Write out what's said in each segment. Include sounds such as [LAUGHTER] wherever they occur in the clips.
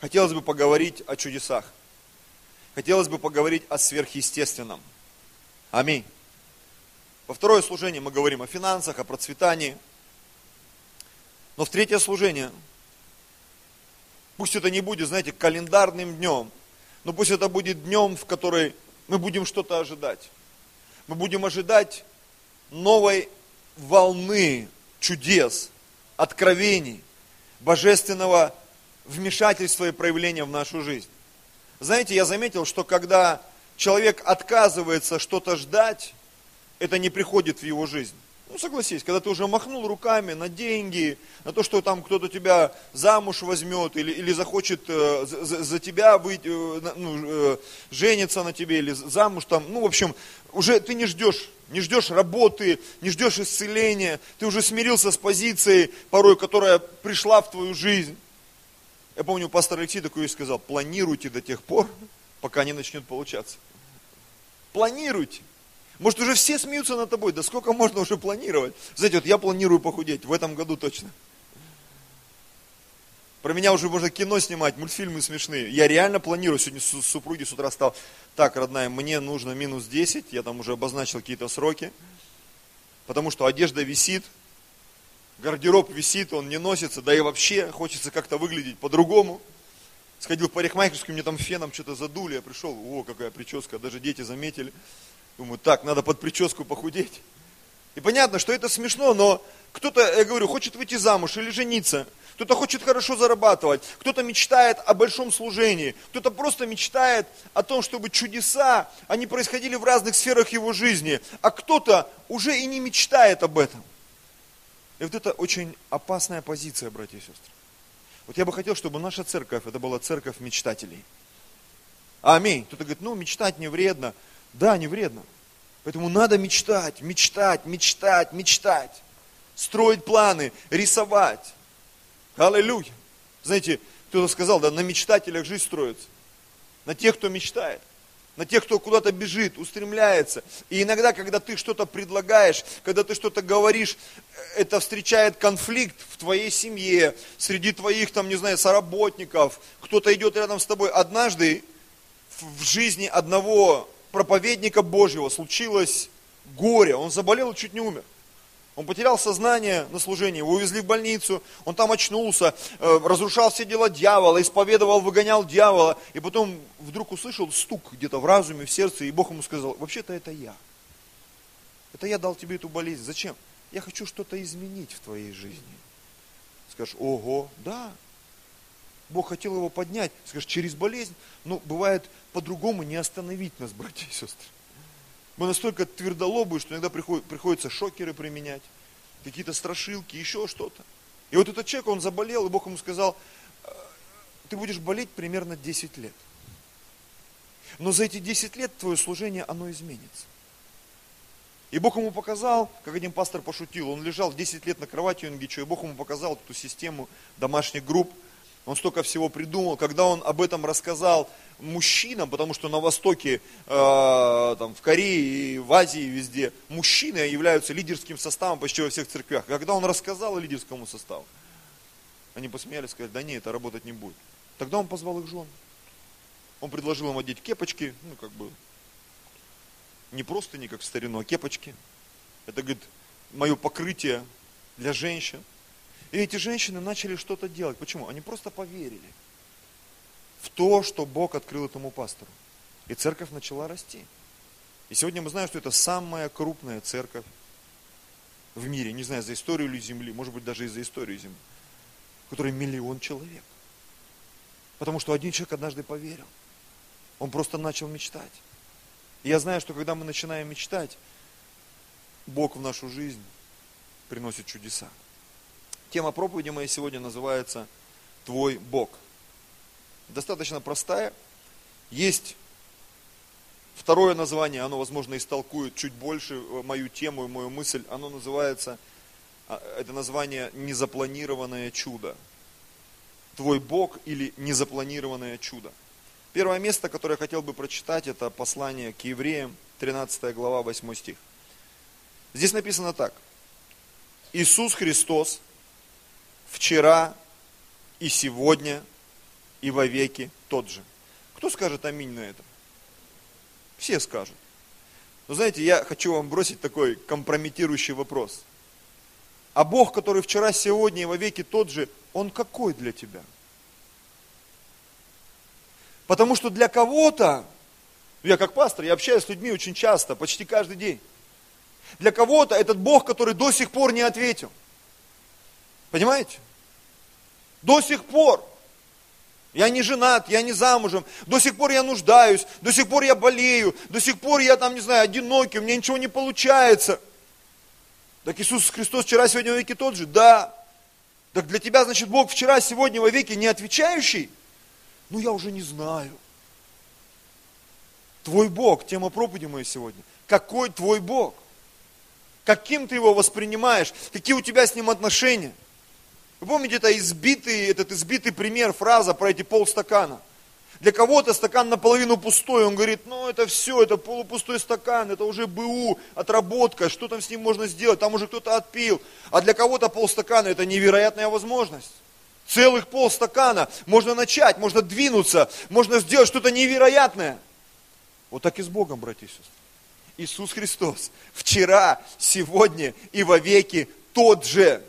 хотелось бы поговорить о чудесах. Хотелось бы поговорить о сверхъестественном. Аминь. Во второе служение мы говорим о финансах, о процветании. Но в третье служение, пусть это не будет, знаете, календарным днем, но пусть это будет днем, в который мы будем что-то ожидать. Мы будем ожидать новой волны чудес, откровений, божественного вмешательства и проявления в нашу жизнь. Знаете, я заметил, что когда человек отказывается что-то ждать, это не приходит в его жизнь. Ну, согласись, когда ты уже махнул руками на деньги, на то, что там кто-то тебя замуж возьмет или, или захочет э, за, за тебя выйти, э, ну, э, жениться на тебе или замуж там, ну, в общем, уже ты не ждешь, не ждешь работы, не ждешь исцеления, ты уже смирился с позицией порой, которая пришла в твою жизнь. Я помню, пастор Алексей такой сказал, планируйте до тех пор, пока не начнет получаться. Планируйте. Может, уже все смеются над тобой, да сколько можно уже планировать? Знаете, вот я планирую похудеть, в этом году точно. Про меня уже можно кино снимать, мультфильмы смешные. Я реально планирую, сегодня с супруги с утра стал, так, родная, мне нужно минус 10, я там уже обозначил какие-то сроки, потому что одежда висит, гардероб висит, он не носится, да и вообще хочется как-то выглядеть по-другому. Сходил в парикмахерскую, мне там феном что-то задули, я пришел, о, какая прическа, даже дети заметили. Думаю, так, надо под прическу похудеть. И понятно, что это смешно, но кто-то, я говорю, хочет выйти замуж или жениться, кто-то хочет хорошо зарабатывать, кто-то мечтает о большом служении, кто-то просто мечтает о том, чтобы чудеса, они происходили в разных сферах его жизни, а кто-то уже и не мечтает об этом. И вот это очень опасная позиция, братья и сестры. Вот я бы хотел, чтобы наша церковь, это была церковь мечтателей. Аминь. Кто-то говорит, ну, мечтать не вредно. Да, не вредно. Поэтому надо мечтать, мечтать, мечтать, мечтать. Строить планы, рисовать. Аллилуйя. Знаете, кто-то сказал, да, на мечтателях жизнь строится. На тех, кто мечтает. На тех, кто куда-то бежит, устремляется. И иногда, когда ты что-то предлагаешь, когда ты что-то говоришь, это встречает конфликт в твоей семье, среди твоих, там, не знаю, соработников. Кто-то идет рядом с тобой. Однажды в жизни одного проповедника Божьего случилось горе, он заболел и чуть не умер. Он потерял сознание на служении, его увезли в больницу, он там очнулся, э, разрушал все дела дьявола, исповедовал, выгонял дьявола, и потом вдруг услышал стук где-то в разуме, в сердце, и Бог ему сказал, вообще-то это я. Это я дал тебе эту болезнь. Зачем? Я хочу что-то изменить в твоей жизни. Скажешь, ого, да, Бог хотел его поднять, скажешь, через болезнь, но бывает по-другому не остановить нас, братья и сестры. Мы настолько твердолобые, что иногда приходится шокеры применять, какие-то страшилки, еще что-то. И вот этот человек, он заболел, и Бог ему сказал, «Э, ты будешь болеть примерно 10 лет. Но за эти 10 лет твое служение, оно изменится. И Бог ему показал, как один пастор пошутил, он лежал 10 лет на кровати Юнгичу, и Бог ему показал эту систему домашних групп, он столько всего придумал, когда он об этом рассказал мужчинам, потому что на Востоке, э, там, в Корее в Азии везде мужчины являются лидерским составом почти во всех церквях. Когда он рассказал о лидерскому составу, они посмеялись, сказали, да нет, это работать не будет. Тогда он позвал их жен. Он предложил им одеть кепочки, ну как бы, не просто не как в старину, а кепочки. Это, говорит, мое покрытие для женщин. И эти женщины начали что-то делать. Почему? Они просто поверили в то, что Бог открыл этому пастору. И церковь начала расти. И сегодня мы знаем, что это самая крупная церковь в мире. Не знаю, за историю ли Земли, может быть, даже из-за истории Земли. В которой миллион человек. Потому что один человек однажды поверил. Он просто начал мечтать. И я знаю, что когда мы начинаем мечтать, Бог в нашу жизнь приносит чудеса. Тема проповеди моей сегодня называется «Твой Бог». Достаточно простая. Есть второе название, оно, возможно, истолкует чуть больше мою тему и мою мысль. Оно называется, а, это название «Незапланированное чудо». Твой Бог или незапланированное чудо. Первое место, которое я хотел бы прочитать, это послание к евреям, 13 глава, 8 стих. Здесь написано так. Иисус Христос – вчера и сегодня и во веки тот же. Кто скажет аминь на это? Все скажут. Но знаете, я хочу вам бросить такой компрометирующий вопрос. А Бог, который вчера, сегодня и во веки тот же, Он какой для тебя? Потому что для кого-то, я как пастор, я общаюсь с людьми очень часто, почти каждый день. Для кого-то этот Бог, который до сих пор не ответил. Понимаете? До сих пор. Я не женат, я не замужем, до сих пор я нуждаюсь, до сих пор я болею, до сих пор я там, не знаю, одинокий, у меня ничего не получается. Так Иисус Христос вчера, сегодня, веки тот же? Да. Так для тебя, значит, Бог вчера, сегодня, во веки не отвечающий? Ну, я уже не знаю. Твой Бог, тема проповеди моей сегодня. Какой твой Бог? Каким ты его воспринимаешь? Какие у тебя с ним отношения? Вы помните это избитый, этот избитый пример, фраза про эти полстакана? Для кого-то стакан наполовину пустой, он говорит, ну это все, это полупустой стакан, это уже БУ, отработка, что там с ним можно сделать, там уже кто-то отпил. А для кого-то полстакана это невероятная возможность. Целых полстакана, можно начать, можно двинуться, можно сделать что-то невероятное. Вот так и с Богом, братья и сестры. Иисус Христос вчера, сегодня и во веки тот же.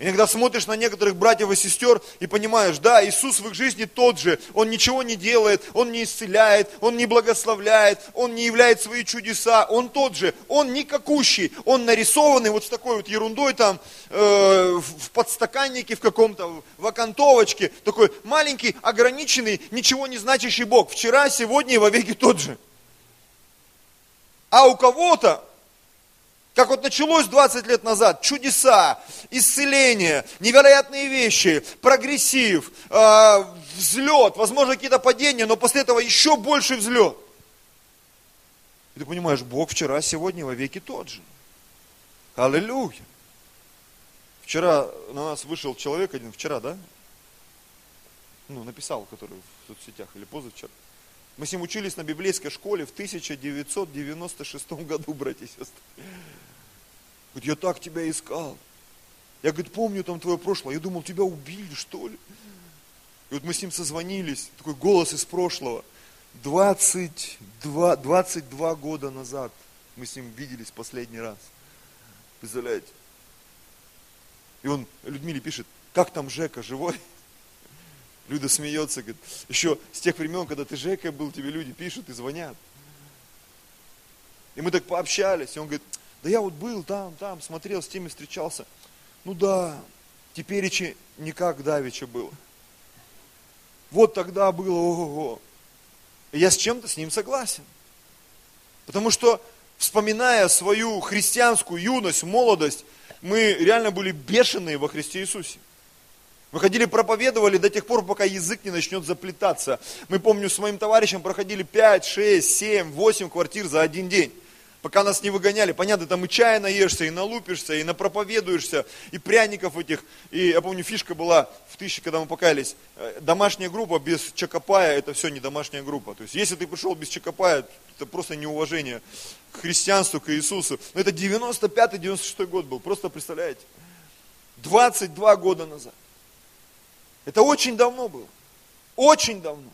Иногда смотришь на некоторых братьев и сестер и понимаешь, да, Иисус в их жизни тот же, Он ничего не делает, Он не исцеляет, Он не благословляет, Он не являет свои чудеса, Он тот же, Он никакущий, Он нарисованный вот с такой вот ерундой там э, в подстаканнике в каком-то, в окантовочке, такой маленький, ограниченный, ничего не значащий Бог, вчера, сегодня и во веки тот же. А у кого-то как вот началось 20 лет назад, чудеса, исцеление, невероятные вещи, прогрессив, э, взлет, возможно какие-то падения, но после этого еще больше взлет. И ты понимаешь, Бог вчера, сегодня, во веки тот же. Аллилуйя. Вчера на нас вышел человек один, вчера, да? Ну, написал, который в соцсетях, или позавчера. Мы с ним учились на библейской школе в 1996 году, братья и сестры. Говорит, я так тебя искал. Я, говорит, помню там твое прошлое. Я думал, тебя убили, что ли? И вот мы с ним созвонились, такой голос из прошлого. 22, 22 года назад мы с ним виделись последний раз. Представляете? И он Людмиле пишет, как там Жека, живой? Люда смеется, говорит, еще с тех времен, когда ты Жека был, тебе люди пишут и звонят. И мы так пообщались, и он говорит, да я вот был там, там, смотрел, с теми встречался. Ну да, теперь и не как Давича было. Вот тогда было, ого-го. Я с чем-то с ним согласен. Потому что, вспоминая свою христианскую юность, молодость, мы реально были бешеные во Христе Иисусе. Мы ходили, проповедовали до тех пор, пока язык не начнет заплетаться. Мы, помню, с моим товарищем проходили 5, 6, 7, 8 квартир за один день пока нас не выгоняли. Понятно, там и чая наешься, и налупишься, и напроповедуешься, и пряников этих. И я помню, фишка была в тысяче, когда мы покаялись. Э, домашняя группа без чакопая, это все не домашняя группа. То есть, если ты пришел без чакопая, это просто неуважение к христианству, к Иисусу. Но это 95-96 год был, просто представляете. 22 года назад. Это очень давно было. Очень давно.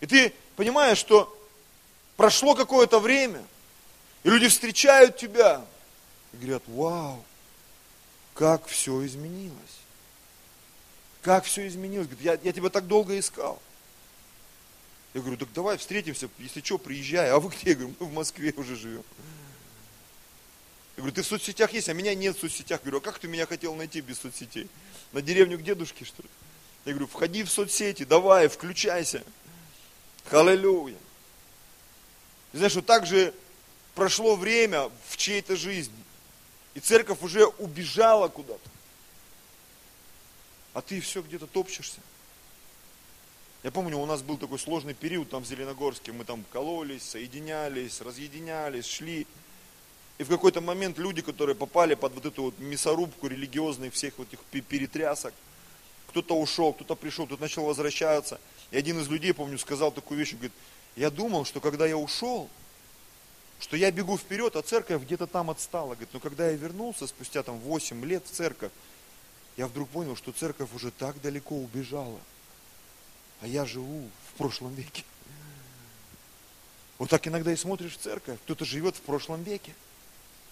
И ты понимаешь, что прошло какое-то время, и люди встречают тебя и говорят, вау, как все изменилось. Как все изменилось. Говорит, я, я тебя так долго искал. Я говорю, так давай встретимся, если что, приезжай. А вы где? Я говорю, мы в Москве уже живем. Я говорю, ты в соцсетях есть, а меня нет в соцсетях. Я говорю, а как ты меня хотел найти без соцсетей? На деревню к дедушке, что ли? Я говорю, входи в соцсети, давай, включайся. Аллилуйя. И знаешь, вот так же прошло время в чьей-то жизни, и церковь уже убежала куда-то, а ты все где-то топчешься. Я помню, у нас был такой сложный период там в Зеленогорске, мы там кололись, соединялись, разъединялись, шли. И в какой-то момент люди, которые попали под вот эту вот мясорубку религиозных всех вот этих перетрясок, кто-то ушел, кто-то пришел, кто-то начал возвращаться. И один из людей, помню, сказал такую вещь, говорит, я думал, что когда я ушел, что я бегу вперед, а церковь где-то там отстала. Говорит, но когда я вернулся спустя там 8 лет в церковь, я вдруг понял, что церковь уже так далеко убежала. а я живу в прошлом веке. Вот так иногда и смотришь в церковь, кто-то живет в прошлом веке.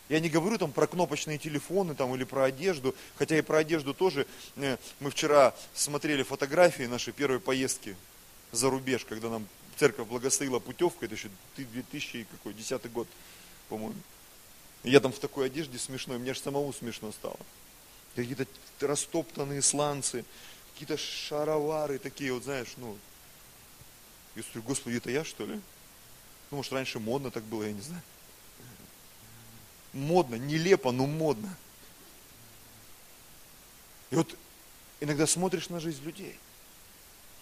Я не говорю там про кнопочные телефоны там, или про одежду, хотя и про одежду тоже. Э, мы вчера смотрели фотографии нашей первой поездки за рубеж, когда нам церковь благословила путевку, это еще 2010 год, по-моему. Я там в такой одежде смешной, мне же самому смешно стало. Какие-то растоптанные сланцы, какие-то шаровары такие, вот знаешь, ну. Я говорю, Господи, это я что ли? Ну, может, раньше модно так было, я не знаю. Модно, нелепо, но модно. И вот иногда смотришь на жизнь людей,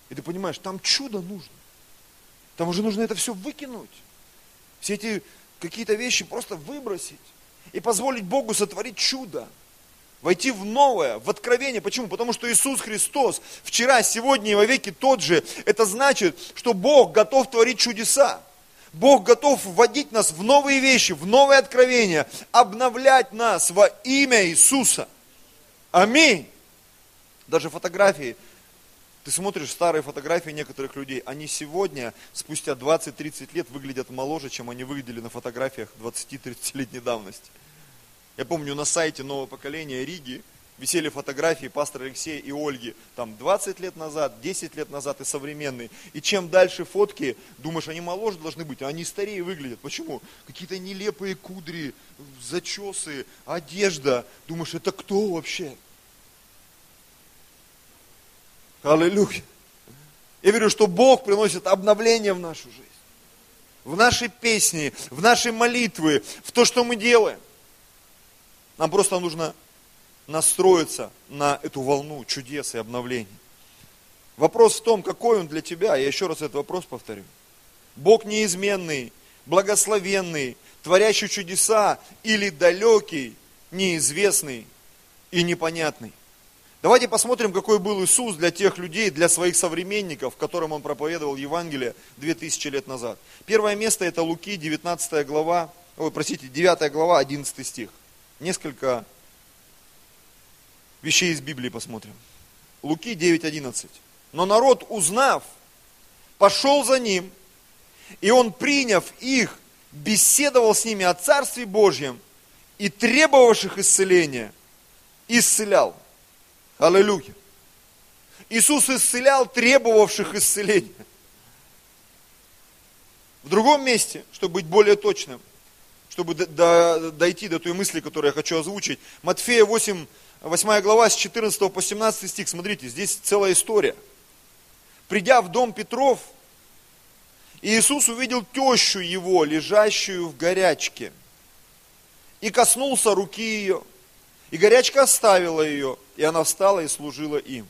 и ты понимаешь, там чудо нужно. Там уже нужно это все выкинуть. Все эти какие-то вещи просто выбросить. И позволить Богу сотворить чудо. Войти в новое, в откровение. Почему? Потому что Иисус Христос вчера, сегодня и во веки тот же. Это значит, что Бог готов творить чудеса. Бог готов вводить нас в новые вещи, в новые откровения, обновлять нас во имя Иисуса. Аминь. Даже фотографии. Ты смотришь старые фотографии некоторых людей, они сегодня, спустя 20-30 лет, выглядят моложе, чем они выглядели на фотографиях 20-30-летней давности. Я помню на сайте нового поколения Риги, висели фотографии пастора Алексея и Ольги, там 20 лет назад, 10 лет назад и современные. И чем дальше фотки, думаешь, они моложе должны быть, а они старее выглядят. Почему? Какие-то нелепые кудри, зачесы, одежда. Думаешь, это кто вообще? Аллилуйя. Я верю, что Бог приносит обновление в нашу жизнь. В наши песни, в наши молитвы, в то, что мы делаем. Нам просто нужно настроиться на эту волну чудес и обновлений. Вопрос в том, какой он для тебя. Я еще раз этот вопрос повторю. Бог неизменный, благословенный, творящий чудеса или далекий, неизвестный и непонятный. Давайте посмотрим, какой был Иисус для тех людей, для своих современников, которым Он проповедовал Евангелие 2000 лет назад. Первое место это Луки, 19 глава, ой, простите, 9 глава, 11 стих. Несколько вещей из Библии посмотрим. Луки 9.11. Но народ, узнав, пошел за ним, и он, приняв их, беседовал с ними о Царстве Божьем и требовавших исцеления, исцелял. Аллилуйя. Иисус исцелял требовавших исцеления. В другом месте, чтобы быть более точным, чтобы дойти до той мысли, которую я хочу озвучить, Матфея 8, 8 глава, с 14 по 17 стих, смотрите, здесь целая история. Придя в дом Петров, Иисус увидел тещу его, лежащую в горячке, и коснулся руки ее, и горячка оставила ее, и она встала и служила им.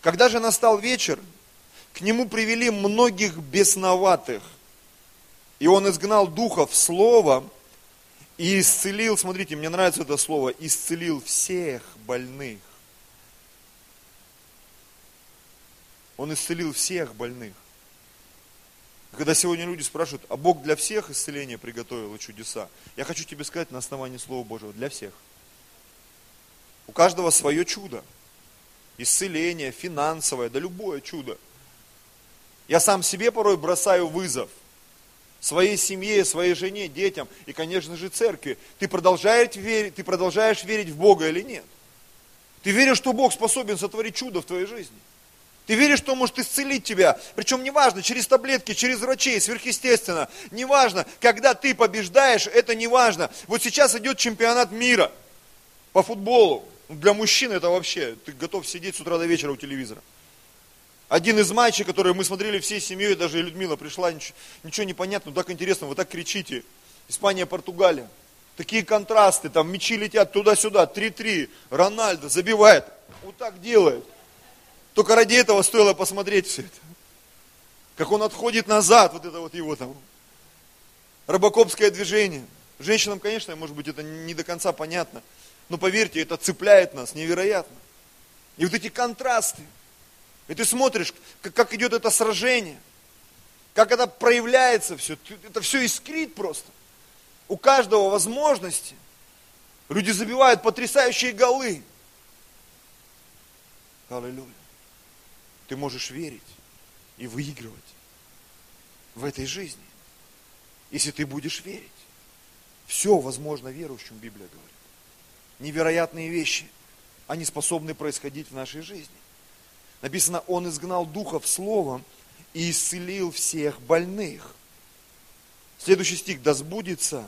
Когда же настал вечер, к нему привели многих бесноватых, и он изгнал духов словом, и исцелил, смотрите, мне нравится это слово, исцелил всех больных. Он исцелил всех больных. Когда сегодня люди спрашивают, а Бог для всех исцеления приготовил и чудеса? Я хочу тебе сказать на основании Слова Божьего, для всех. У каждого свое чудо. Исцеление, финансовое, да любое чудо. Я сам себе порой бросаю вызов своей семье, своей жене, детям и, конечно же, церкви. Ты продолжаешь верить, ты продолжаешь верить в Бога или нет? Ты веришь, что Бог способен сотворить чудо в твоей жизни? Ты веришь, что Он может исцелить тебя, причем неважно, через таблетки, через врачей, сверхъестественно, неважно, когда ты побеждаешь, это неважно. Вот сейчас идет чемпионат мира по футболу. Для мужчин это вообще, ты готов сидеть с утра до вечера у телевизора. Один из матчей, который мы смотрели всей семьей, даже Людмила пришла, ничего, ничего не понятно, так интересно, вы так кричите. Испания, Португалия. Такие контрасты, там мячи летят туда-сюда, 3-3, Рональдо забивает, вот так делает. Только ради этого стоило посмотреть все это. Как он отходит назад, вот это вот его там. Робокопское движение. Женщинам, конечно, может быть, это не до конца понятно. Но поверьте, это цепляет нас невероятно. И вот эти контрасты. И ты смотришь, как, идет это сражение, как это проявляется все. Это все искрит просто. У каждого возможности. Люди забивают потрясающие голы. Аллилуйя. Ты можешь верить. и выигрывать в этой жизни, если ты будешь верить. Все возможно верующим, Библия говорит. Невероятные вещи, они способны происходить в нашей жизни. Написано, Он изгнал духов словом и исцелил всех больных. Следующий стих, да сбудется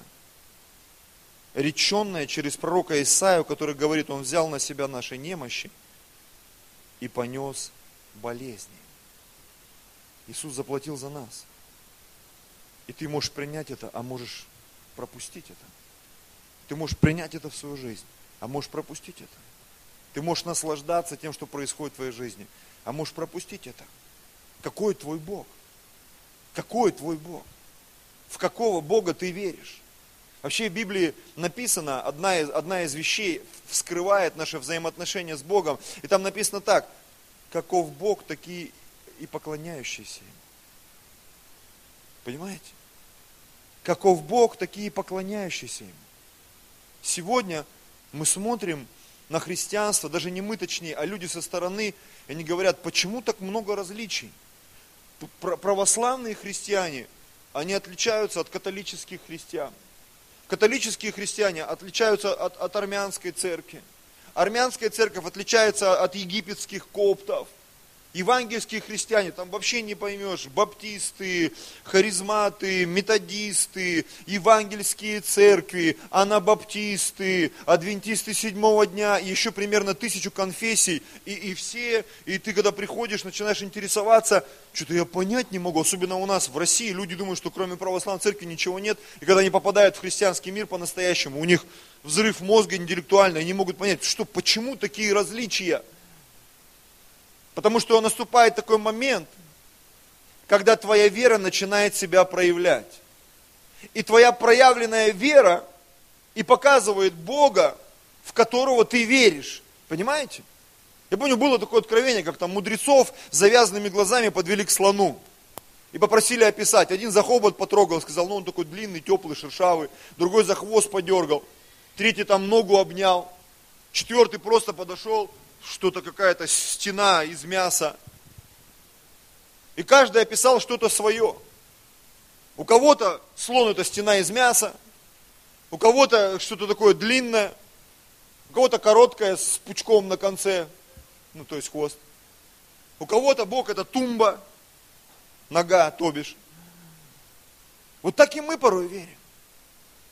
реченное через пророка Исаию, который говорит, он взял на себя наши немощи и понес болезни. Иисус заплатил за нас. И ты можешь принять это, а можешь пропустить это. Ты можешь принять это в свою жизнь, а можешь пропустить это. Ты можешь наслаждаться тем, что происходит в твоей жизни, а можешь пропустить это. Какой твой Бог? Какой твой Бог? В какого Бога ты веришь? Вообще в Библии написано, одна из, одна из вещей вскрывает наши взаимоотношения с Богом. И там написано так, каков Бог, такие и поклоняющиеся Ему. Понимаете? Каков Бог, такие и поклоняющиеся Ему. Сегодня мы смотрим на христианство, даже не мы точнее, а люди со стороны, они говорят, почему так много различий? Православные христиане, они отличаются от католических христиан. Католические христиане отличаются от, от армянской церкви. Армянская церковь отличается от египетских коптов – Евангельские христиане, там вообще не поймешь, баптисты, харизматы, методисты, евангельские церкви, анабаптисты, адвентисты седьмого дня, еще примерно тысячу конфессий, и, и все, и ты когда приходишь, начинаешь интересоваться, что-то я понять не могу, особенно у нас в России, люди думают, что кроме православной церкви ничего нет, и когда они попадают в христианский мир по-настоящему, у них взрыв мозга интеллектуальный, они могут понять, что, почему такие различия – Потому что наступает такой момент, когда твоя вера начинает себя проявлять. И твоя проявленная вера и показывает Бога, в которого ты веришь. Понимаете? Я помню, было такое откровение, как там мудрецов с завязанными глазами подвели к слону. И попросили описать. Один за хобот потрогал, сказал, ну он такой длинный, теплый, шершавый. Другой за хвост подергал. Третий там ногу обнял. Четвертый просто подошел, что-то какая-то стена из мяса. И каждый описал что-то свое. У кого-то слон это стена из мяса, у кого-то что-то такое длинное, у кого-то короткое с пучком на конце, ну то есть хвост. У кого-то Бог это тумба, нога, то бишь. Вот так и мы порой верим.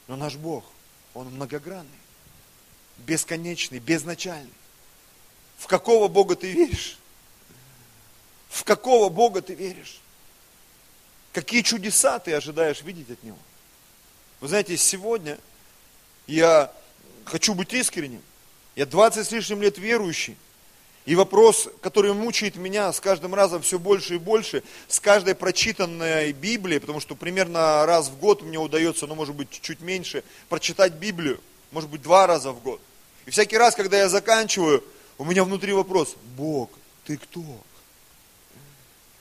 Но наш Бог, Он многогранный, бесконечный, безначальный. В какого Бога ты веришь? В какого Бога ты веришь? Какие чудеса ты ожидаешь видеть от Него? Вы знаете, сегодня я хочу быть искренним. Я 20 с лишним лет верующий. И вопрос, который мучает меня с каждым разом все больше и больше, с каждой прочитанной Библией, потому что примерно раз в год мне удается, ну может быть чуть меньше, прочитать Библию, может быть два раза в год. И всякий раз, когда я заканчиваю, у меня внутри вопрос, Бог, ты кто?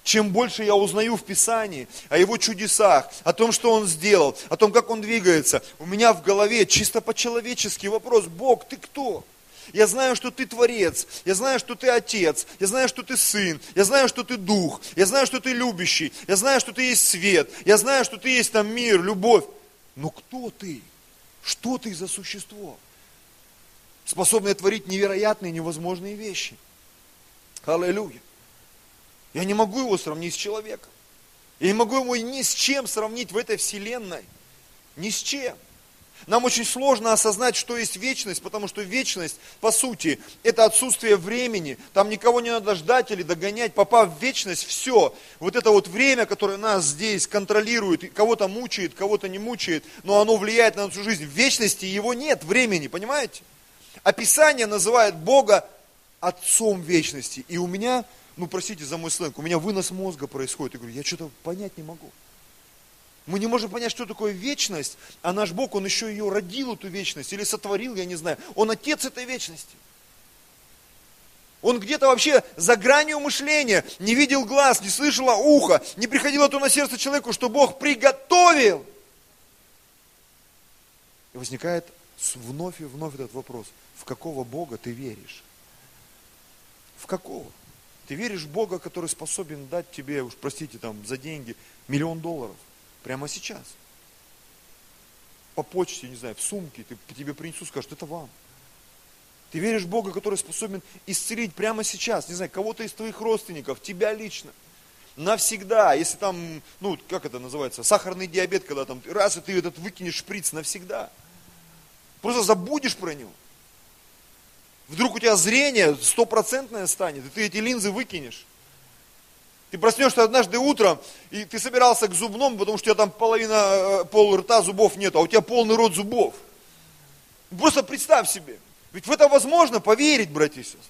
Чем больше я узнаю в Писании о Его чудесах, о том, что Он сделал, о том, как Он двигается, у меня в голове чисто по-человечески вопрос, Бог, ты кто? Я знаю, что ты Творец, я знаю, что ты Отец, я знаю, что ты Сын, я знаю, что ты Дух, я знаю, что ты любящий, я знаю, что ты есть свет, я знаю, что ты есть там мир, любовь. Но кто ты? Что ты за существо? Способное творить невероятные, невозможные вещи. Аллилуйя. Я не могу его сравнить с человеком. Я не могу его ни с чем сравнить в этой вселенной. Ни с чем. Нам очень сложно осознать, что есть вечность, потому что вечность, по сути, это отсутствие времени. Там никого не надо ждать или догонять. Попав в вечность, все. Вот это вот время, которое нас здесь контролирует, кого-то мучает, кого-то не мучает, но оно влияет на нашу жизнь. В вечности его нет времени, понимаете? Описание называет Бога Отцом вечности. И у меня, ну простите за мой сленг, у меня вынос мозга происходит. Я говорю, я что-то понять не могу. Мы не можем понять, что такое вечность, а наш Бог, Он еще ее родил, эту вечность, или сотворил, я не знаю. Он отец этой вечности. Он где-то вообще за гранью мышления, не видел глаз, не слышало ухо, не приходило то на сердце человеку, что Бог приготовил. И возникает вновь и вновь этот вопрос, в какого Бога ты веришь? В какого? Ты веришь в Бога, который способен дать тебе, уж простите, там, за деньги миллион долларов прямо сейчас. По почте, не знаю, в сумке, ты, тебе принесут, скажут, это вам. Ты веришь в Бога, который способен исцелить прямо сейчас, не знаю, кого-то из твоих родственников, тебя лично. Навсегда, если там, ну, как это называется, сахарный диабет, когда там, раз и ты этот выкинешь шприц навсегда. Просто забудешь про него. Вдруг у тебя зрение стопроцентное станет, и ты эти линзы выкинешь. Ты проснешься однажды утром, и ты собирался к зубному, потому что у тебя там половина, э, пол рта зубов нет, а у тебя полный рот зубов. Просто представь себе. Ведь в это возможно поверить, братья и сестры.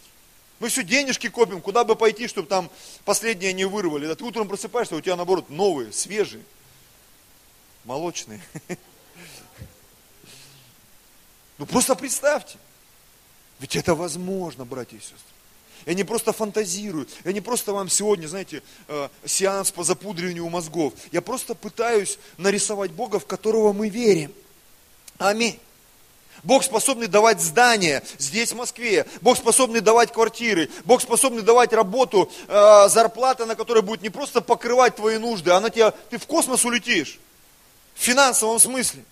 Мы все денежки копим, куда бы пойти, чтобы там последние не вырвали. Да ты утром просыпаешься, у тебя наоборот новые, свежие, молочные. [LAUGHS] Ну просто представьте. Ведь это возможно, братья и сестры. Я не просто фантазирую, я не просто вам сегодня, знаете, э, сеанс по запудриванию мозгов. Я просто пытаюсь нарисовать Бога, в которого мы верим. Аминь. Бог способный давать здания здесь, в Москве. Бог способный давать квартиры. Бог способный давать работу, э, зарплата, на которой будет не просто покрывать твои нужды, а на тебя, ты в космос улетишь. В финансовом смысле.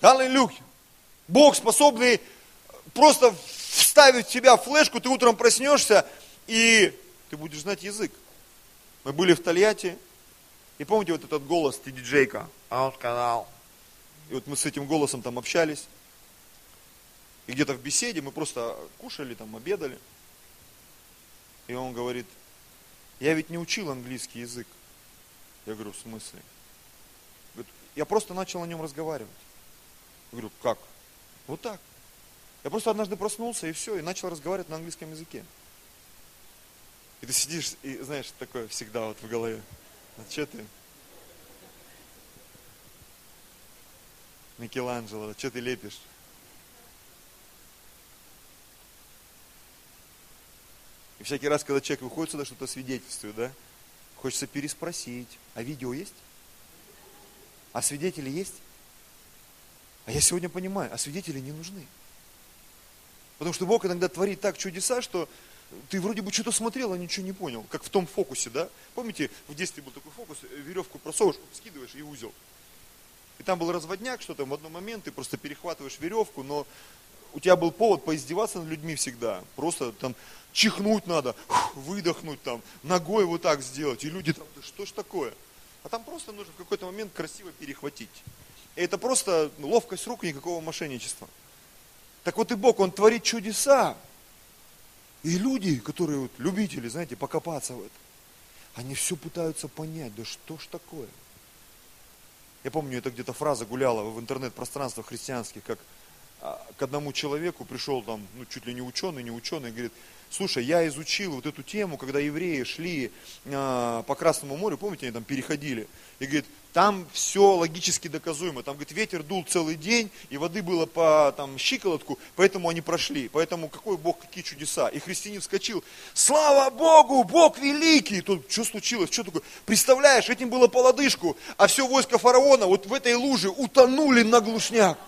Аллилуйя. Бог способный просто вставить в тебя флешку, ты утром проснешься, и ты будешь знать язык. Мы были в Тольятти, и помните вот этот голос ты диджейка? А он сказал. И вот мы с этим голосом там общались. И где-то в беседе мы просто кушали, там, обедали. И он говорит, я ведь не учил английский язык. Я говорю, в смысле? Я просто начал о нем разговаривать. Я говорю, как? Вот так. Я просто однажды проснулся и все, и начал разговаривать на английском языке. И ты сидишь и знаешь, такое всегда вот в голове. А что ты? Микеланджело, что ты лепишь? И всякий раз, когда человек выходит сюда, что-то свидетельствует, да, хочется переспросить, а видео есть? А свидетели есть? А я сегодня понимаю, а свидетели не нужны. Потому что Бог иногда творит так чудеса, что ты вроде бы что-то смотрел, а ничего не понял. Как в том фокусе, да? Помните, в детстве был такой фокус, веревку просовываешь, скидываешь и узел. И там был разводняк, что там в одном момент ты просто перехватываешь веревку, но у тебя был повод поиздеваться над людьми всегда. Просто там чихнуть надо, выдохнуть там, ногой вот так сделать. И люди там, да что ж такое? А там просто нужно в какой-то момент красиво перехватить. И это просто ловкость рук, никакого мошенничества. Так вот и Бог, Он творит чудеса. И люди, которые вот любители, знаете, покопаться в это, они все пытаются понять, да что ж такое. Я помню, это где-то фраза гуляла в интернет-пространствах христианских, как а, к одному человеку пришел там, ну, чуть ли не ученый, не ученый, говорит, слушай, я изучил вот эту тему, когда евреи шли э, по Красному морю, помните, они там переходили, и говорит, там все логически доказуемо, там, говорит, ветер дул целый день, и воды было по там, щиколотку, поэтому они прошли, поэтому какой Бог, какие чудеса. И христианин вскочил, слава Богу, Бог великий, тут что случилось, что такое, представляешь, этим было по лодыжку, а все войско фараона вот в этой луже утонули на глушняк.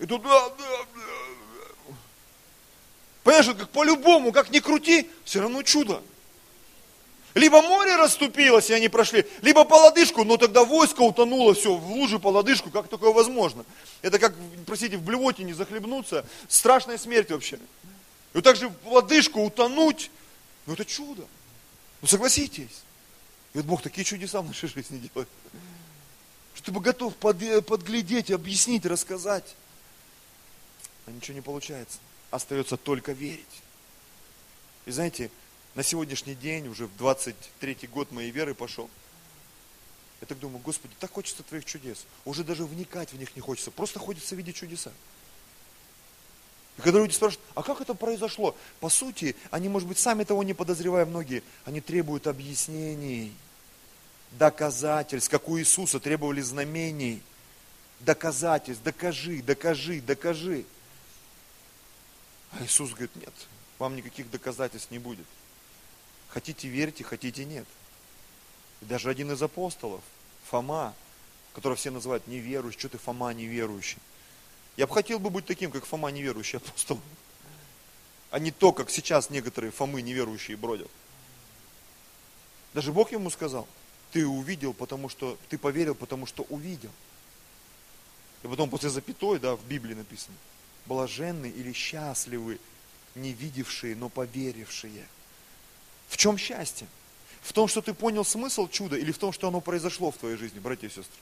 И тут, да, да. Понимаешь, как по-любому, как ни крути, все равно чудо. Либо море расступилось, и они прошли, либо по лодыжку, но тогда войско утонуло, все, в луже по лодыжку, как такое возможно? Это как, простите, в блевоте не захлебнуться, страшная смерть вообще. И вот так же в лодыжку утонуть, ну это чудо. Ну согласитесь. И вот Бог такие чудеса в нашей жизни делает. Что ты бы готов под, подглядеть, объяснить, рассказать а ничего не получается. Остается только верить. И знаете, на сегодняшний день, уже в 23-й год моей веры пошел, я так думаю, Господи, так хочется Твоих чудес. Уже даже вникать в них не хочется, просто хочется видеть чудеса. И когда люди спрашивают, а как это произошло? По сути, они, может быть, сами того не подозревая многие, они требуют объяснений, доказательств, как у Иисуса требовали знамений, доказательств, докажи, докажи, докажи. А Иисус говорит, нет, вам никаких доказательств не будет. Хотите верьте, хотите нет. И даже один из апостолов, Фома, которого все называют неверующий, что ты Фома неверующий. Я бы хотел бы быть таким, как Фома неверующий апостол. А не то, как сейчас некоторые Фомы неверующие бродят. Даже Бог ему сказал, ты увидел, потому что, ты поверил, потому что увидел. И потом после запятой, да, в Библии написано, блаженны или счастливы, не видевшие, но поверившие. В чем счастье? В том, что ты понял смысл чуда или в том, что оно произошло в твоей жизни, братья и сестры?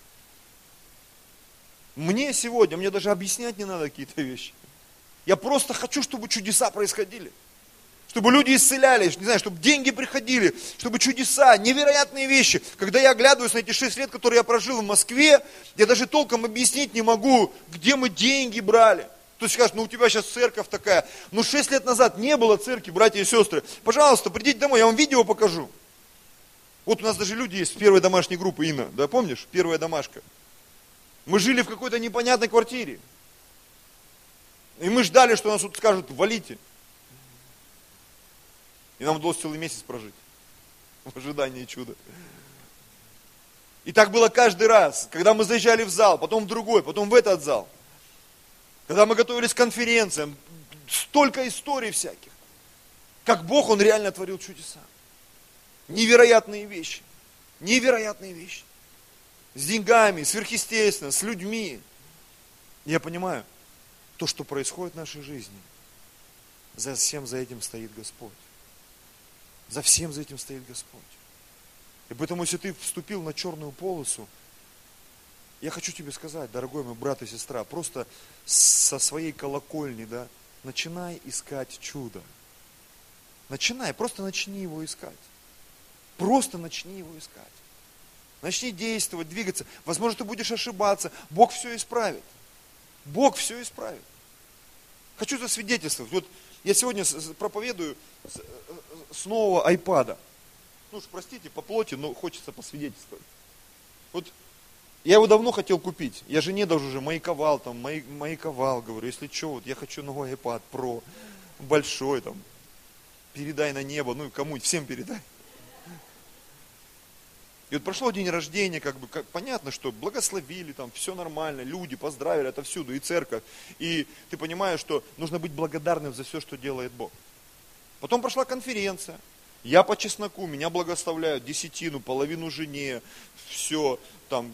Мне сегодня, мне даже объяснять не надо какие-то вещи. Я просто хочу, чтобы чудеса происходили. Чтобы люди исцелялись, не знаю, чтобы деньги приходили, чтобы чудеса, невероятные вещи. Когда я оглядываюсь на эти шесть лет, которые я прожил в Москве, я даже толком объяснить не могу, где мы деньги брали. То есть скажешь, ну у тебя сейчас церковь такая. Ну шесть лет назад не было церкви, братья и сестры. Пожалуйста, придите домой, я вам видео покажу. Вот у нас даже люди есть, первой домашней группы, Инна, да помнишь? Первая домашка. Мы жили в какой-то непонятной квартире. И мы ждали, что нас тут скажут, валите. И нам удалось целый месяц прожить. [LAUGHS] В ожидании чуда. И так было каждый раз, когда мы заезжали в зал, потом в другой, потом в этот зал. Когда мы готовились к конференциям, столько историй всяких. Как Бог, Он реально творил чудеса. Невероятные вещи. Невероятные вещи. С деньгами, сверхъестественно, с людьми. Я понимаю, то, что происходит в нашей жизни, за всем за этим стоит Господь. За всем за этим стоит Господь. И поэтому, если ты вступил на черную полосу, я хочу тебе сказать, дорогой мой брат и сестра, просто со своей колокольни, да, начинай искать чудо. Начинай, просто начни его искать. Просто начни его искать. Начни действовать, двигаться. Возможно, ты будешь ошибаться. Бог все исправит. Бог все исправит. Хочу засвидетельствовать. Вот я сегодня проповедую с нового айпада. Ну уж простите, по плоти, но хочется посвидетельствовать. Вот я его давно хотел купить. Я жене даже уже маяковал, там, маяковал, говорю, если что, вот я хочу новый iPad Pro, большой там, передай на небо, ну кому, всем передай. И вот прошло день рождения, как бы, как, понятно, что благословили, там, все нормально, люди поздравили отовсюду, и церковь. И ты понимаешь, что нужно быть благодарным за все, что делает Бог. Потом прошла конференция. Я по чесноку, меня благословляют, десятину, половину жене, все, там,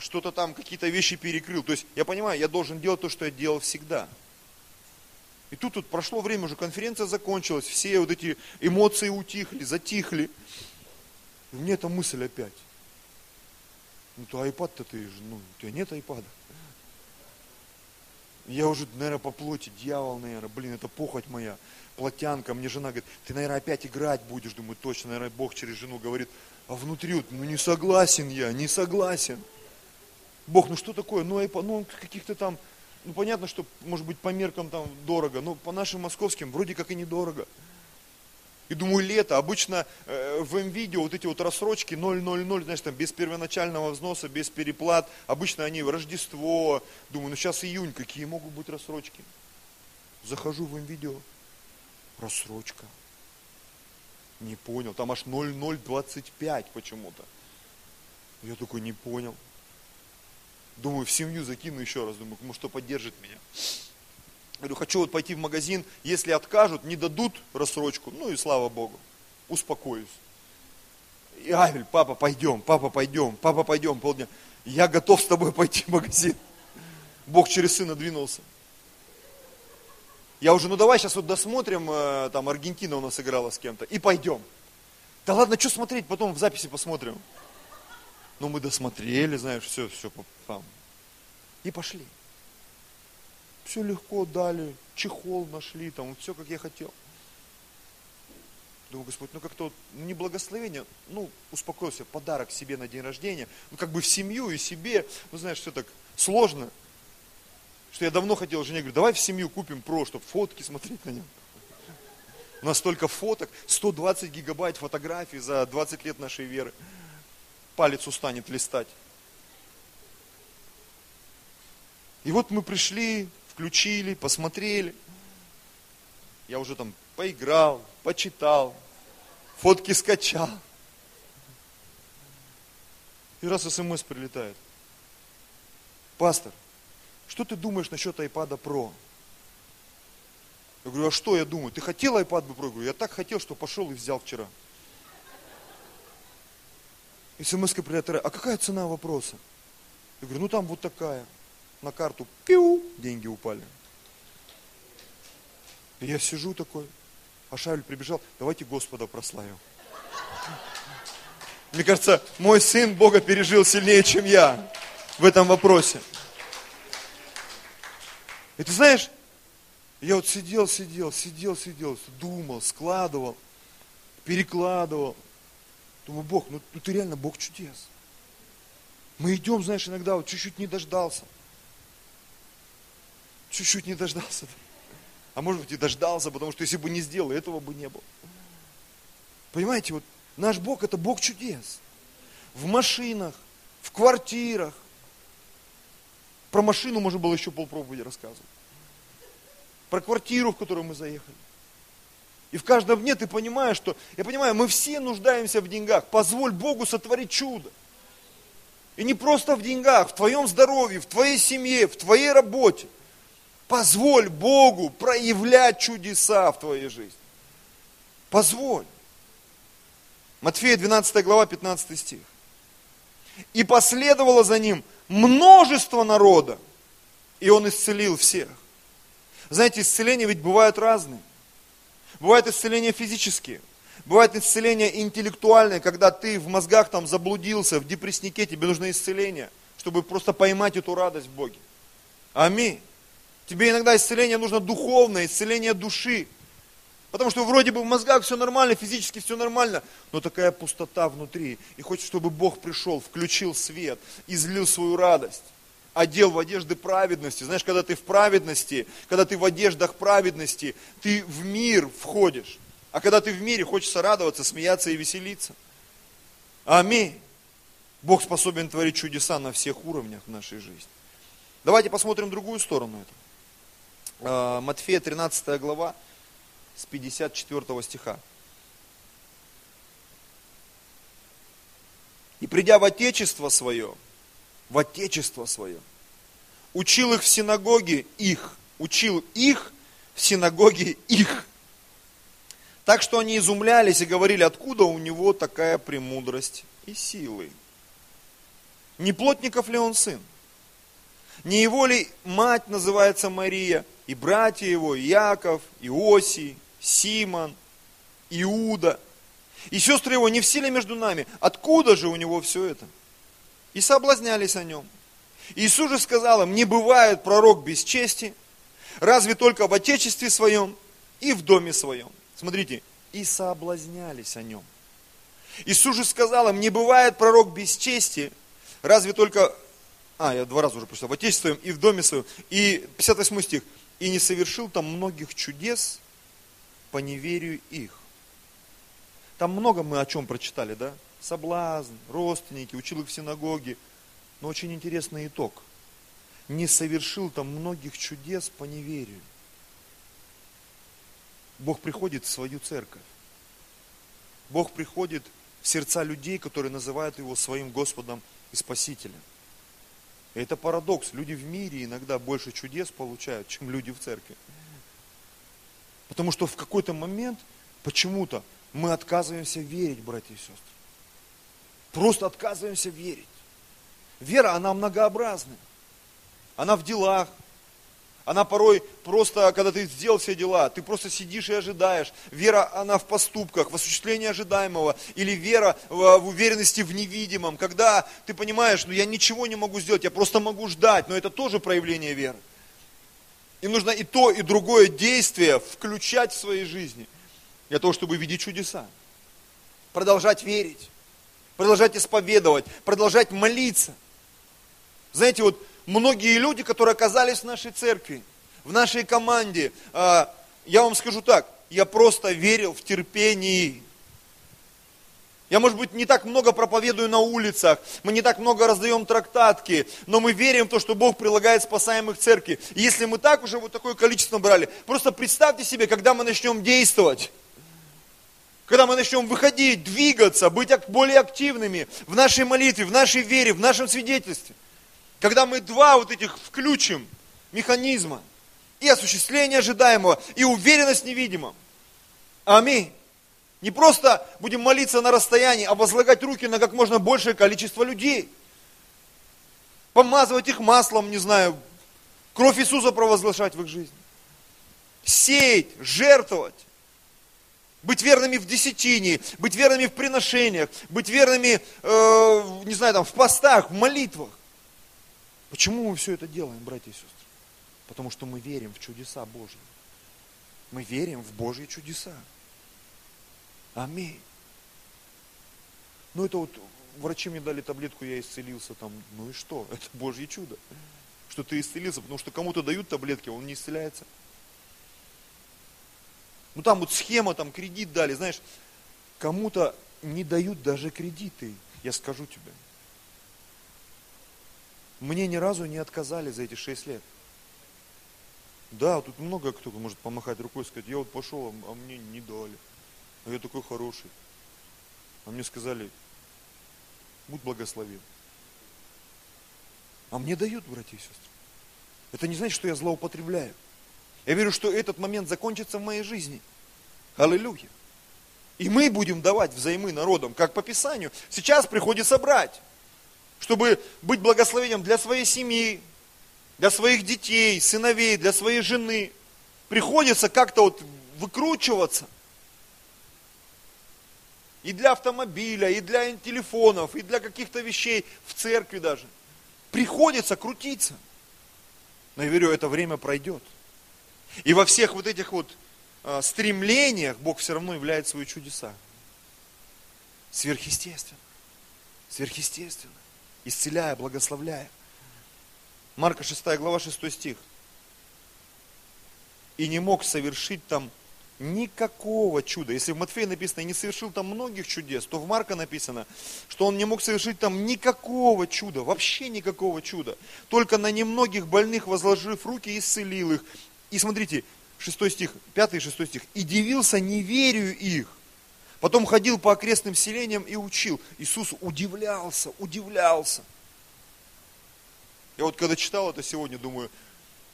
что-то там, какие-то вещи перекрыл. То есть, я понимаю, я должен делать то, что я делал всегда. И тут, тут прошло время, уже конференция закончилась, все вот эти эмоции утихли, затихли. И мне эта мысль опять. Ну, то айпад-то ты же, ну, у тебя нет айпада. Я уже, наверное, по плоти, дьявол, наверное, блин, это похоть моя, плотянка. Мне жена говорит, ты, наверное, опять играть будешь. Думаю, точно, наверное, Бог через жену говорит, а внутри вот, ну не согласен я, не согласен. Бог, ну что такое, ну, айпад, ну каких-то там, ну понятно, что может быть по меркам там дорого, но по нашим московским вроде как и недорого. И думаю, лето, обычно э, в МВидео вот эти вот рассрочки 0,00, знаешь, там без первоначального взноса, без переплат, обычно они в Рождество, думаю, ну сейчас июнь, какие могут быть рассрочки? Захожу в МВидео, рассрочка. Не понял, там аж 0,025 почему-то. Я такой, не понял. Думаю, в семью закину еще раз, думаю, может, что поддержит меня. Говорю, хочу вот пойти в магазин, если откажут, не дадут рассрочку, ну и слава Богу, успокоюсь. И Авель, папа, пойдем, папа, пойдем, папа, пойдем, полдня. Я готов с тобой пойти в магазин. Бог через сына двинулся. Я уже, ну давай сейчас вот досмотрим, э, там Аргентина у нас играла с кем-то, и пойдем. Да ладно, что смотреть, потом в записи посмотрим. Ну мы досмотрели, знаешь, все, все, там. И пошли все легко дали, чехол нашли, там, все, как я хотел. Думаю, Господь, ну как-то ну не благословение, ну успокоился, подарок себе на день рождения, ну как бы в семью и себе, ну знаешь, все так сложно, что я давно хотел жене, говорю, давай в семью купим про, чтобы фотки смотреть на нем. У нас столько фоток, 120 гигабайт фотографий за 20 лет нашей веры. Палец устанет листать. И вот мы пришли, включили, посмотрели. Я уже там поиграл, почитал, фотки скачал. И раз смс прилетает. Пастор, что ты думаешь насчет iPad Pro? Я говорю, а что я думаю? Ты хотел iPad Pro? Я говорю, я так хотел, что пошел и взял вчера. Смс прилетает, а какая цена вопроса? Я говорю, ну там вот такая. На карту, пиу, деньги упали. И я сижу такой, а Шавель прибежал, давайте Господа прославим. Мне кажется, мой сын Бога пережил сильнее, чем я в этом вопросе. И ты знаешь, я вот сидел, сидел, сидел, сидел, думал, складывал, перекладывал. Думаю, Бог, ну, ну ты реально Бог чудес. Мы идем, знаешь, иногда вот чуть-чуть не дождался. Чуть-чуть не дождался. А может быть и дождался, потому что если бы не сделал, этого бы не было. Понимаете, вот наш Бог это Бог чудес. В машинах, в квартирах. Про машину можно было еще полпроповеди рассказывать. Про квартиру, в которую мы заехали. И в каждом дне ты понимаешь, что, я понимаю, мы все нуждаемся в деньгах. Позволь Богу сотворить чудо. И не просто в деньгах, в твоем здоровье, в твоей семье, в твоей работе. Позволь Богу проявлять чудеса в твоей жизни. Позволь. Матфея 12 глава, 15 стих. И последовало за ним множество народа, и он исцелил всех. Знаете, исцеления ведь бывают разные. Бывают исцеления физические, бывает исцеление интеллектуальное, когда ты в мозгах там заблудился, в депресснике, тебе нужно исцеление, чтобы просто поймать эту радость в Боге. Аминь. Тебе иногда исцеление нужно духовное, исцеление души. Потому что вроде бы в мозгах все нормально, физически все нормально, но такая пустота внутри. И хочешь, чтобы Бог пришел, включил свет, излил свою радость одел в одежды праведности. Знаешь, когда ты в праведности, когда ты в одеждах праведности, ты в мир входишь. А когда ты в мире, хочется радоваться, смеяться и веселиться. Аминь. Бог способен творить чудеса на всех уровнях в нашей жизни. Давайте посмотрим другую сторону этого. А, Матфея 13 глава с 54 стиха. И придя в Отечество свое, в Отечество свое, учил их в синагоге их, учил их в синагоге их. Так что они изумлялись и говорили, откуда у него такая премудрость и силы. Не плотников ли он сын? Не его ли мать называется Мария, и братья его, Яков, Иосий, Симон, Иуда, и сестры его не все ли между нами? Откуда же у него все это? И соблазнялись о нем. Иисус же сказал им, не бывает пророк без чести, разве только в отечестве своем и в доме своем. Смотрите, и соблазнялись о нем. Иисус же сказал им, не бывает пророк без чести, разве только, а, я два раза уже прочитал, в отечестве своем и в доме своем. И 58 стих, и не совершил там многих чудес по неверию их. Там много мы о чем прочитали, да? Соблазн, родственники, учил их в синагоге, но очень интересный итог. Не совершил там многих чудес по неверию. Бог приходит в свою церковь. Бог приходит в сердца людей, которые называют Его своим Господом и Спасителем. И это парадокс. Люди в мире иногда больше чудес получают, чем люди в церкви. Потому что в какой-то момент почему-то мы отказываемся верить, братья и сестры. Просто отказываемся верить. Вера, она многообразная. Она в делах. Она порой просто, когда ты сделал все дела, ты просто сидишь и ожидаешь. Вера, она в поступках, в осуществлении ожидаемого. Или вера в, в уверенности в невидимом. Когда ты понимаешь, ну я ничего не могу сделать, я просто могу ждать. Но это тоже проявление веры. И нужно и то, и другое действие включать в своей жизни. Для того, чтобы видеть чудеса. Продолжать верить. Продолжать исповедовать. Продолжать молиться. Знаете, вот многие люди, которые оказались в нашей церкви, в нашей команде, а, я вам скажу так, я просто верил в терпение. Я, может быть, не так много проповедую на улицах, мы не так много раздаем трактатки, но мы верим в то, что Бог прилагает спасаемых церкви. И если мы так уже вот такое количество брали, просто представьте себе, когда мы начнем действовать, когда мы начнем выходить, двигаться, быть более активными в нашей молитве, в нашей вере, в нашем свидетельстве – когда мы два вот этих включим механизма, и осуществление ожидаемого, и уверенность в невидимом. Аминь. Не просто будем молиться на расстоянии, а возлагать руки на как можно большее количество людей. Помазывать их маслом, не знаю, кровь Иисуса провозглашать в их жизни. Сеять, жертвовать. Быть верными в десятине, быть верными в приношениях, быть верными, э, не знаю, там, в постах, в молитвах. Почему мы все это делаем, братья и сестры? Потому что мы верим в чудеса Божьи. Мы верим в Божьи чудеса. Аминь. Ну это вот врачи мне дали таблетку, я исцелился там. Ну и что? [LAUGHS] Это Божье чудо. Что ты исцелился, потому что кому-то дают таблетки, он не исцеляется. Ну там вот схема, там кредит дали, знаешь, кому-то не дают даже кредиты, я скажу тебе. Мне ни разу не отказали за эти шесть лет. Да, тут много кто может помахать рукой и сказать, я вот пошел, а мне не дали. А я такой хороший. А мне сказали, будь благословен. А мне дают, братья и сестры. Это не значит, что я злоупотребляю. Я верю, что этот момент закончится в моей жизни. Аллилуйя. И мы будем давать взаймы народам, как по Писанию. Сейчас приходится брать, чтобы быть благословением для своей семьи, для своих детей, сыновей, для своей жены. Приходится как-то вот выкручиваться. И для автомобиля, и для телефонов, и для каких-то вещей, в церкви даже. Приходится крутиться. Но я верю, это время пройдет. И во всех вот этих вот э, стремлениях Бог все равно являет свои чудеса. Сверхъестественно. Сверхъестественно. Исцеляя, благословляя. Марка 6 глава 6 стих. И не мог совершить там никакого чуда. Если в Матфея написано, не совершил там многих чудес, то в Марка написано, что он не мог совершить там никакого чуда, вообще никакого чуда. Только на немногих больных возложив руки, исцелил их. И смотрите, 6 стих, 5 и 6 стих. «И дивился неверию их, потом ходил по окрестным селениям и учил». Иисус удивлялся, удивлялся. Я вот когда читал это сегодня, думаю,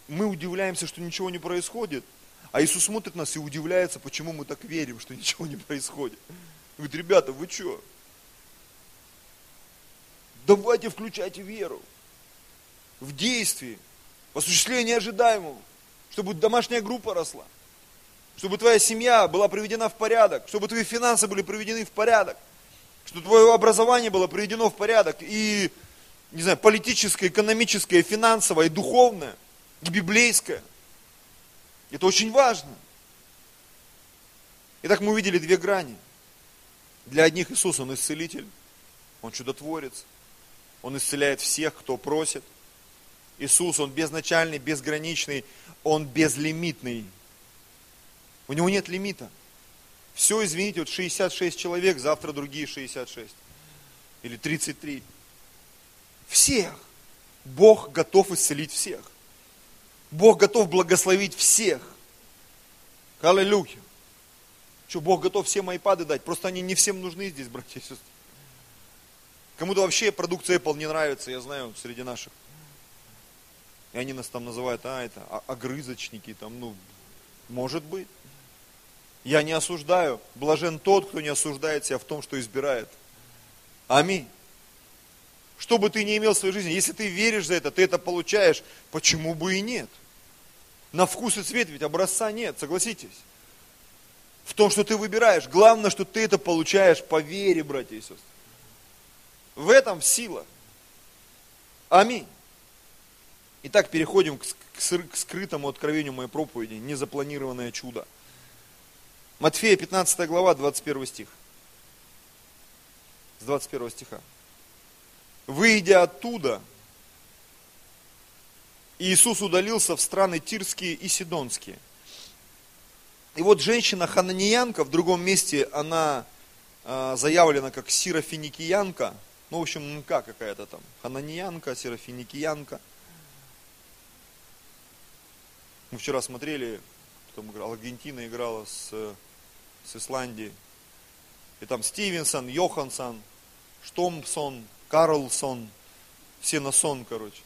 мы удивляемся, что ничего не происходит, а Иисус смотрит нас и удивляется, почему мы так верим, что ничего не происходит. Он говорит, ребята, вы что? Давайте включайте веру в действии, в осуществлении ожидаемого чтобы домашняя группа росла, чтобы твоя семья была приведена в порядок, чтобы твои финансы были приведены в порядок, чтобы твое образование было приведено в порядок, и, не знаю, политическое, экономическое, финансовое, и духовное, и библейское. Это очень важно. Итак, мы увидели две грани. Для одних Иисус, Он исцелитель, Он чудотворец, Он исцеляет всех, кто просит. Иисус, Он безначальный, безграничный, Он безлимитный. У Него нет лимита. Все, извините, вот 66 человек, завтра другие 66. Или 33. Всех. Бог готов исцелить всех. Бог готов благословить всех. Аллилуйя. Что, Бог готов всем айпады дать? Просто они не всем нужны здесь, братья и сестры. Кому-то вообще продукция Apple не нравится, я знаю, среди наших. И они нас там называют, а, это огрызочники, там, ну, может быть. Я не осуждаю. Блажен тот, кто не осуждает себя в том, что избирает. Аминь. Что бы ты ни имел в своей жизни, если ты веришь за это, ты это получаешь, почему бы и нет? На вкус и цвет ведь образца нет, согласитесь. В том, что ты выбираешь. Главное, что ты это получаешь по вере, братья и сестры. В этом сила. Аминь. Итак, переходим к скрытому откровению моей проповеди, незапланированное чудо. Матфея 15 глава, 21 стих. С 21 стиха. Выйдя оттуда, Иисус удалился в страны Тирские и Сидонские. И вот женщина хананиянка, в другом месте она э, заявлена как сирофиникиянка, ну, в общем, МК какая-то там, хананиянка, сирофиникиянка – Мы вчера смотрели, там Аргентина играла с, с Исландией. И там Стивенсон, Йоханссон, Штомпсон, Карлсон, все на сон, короче.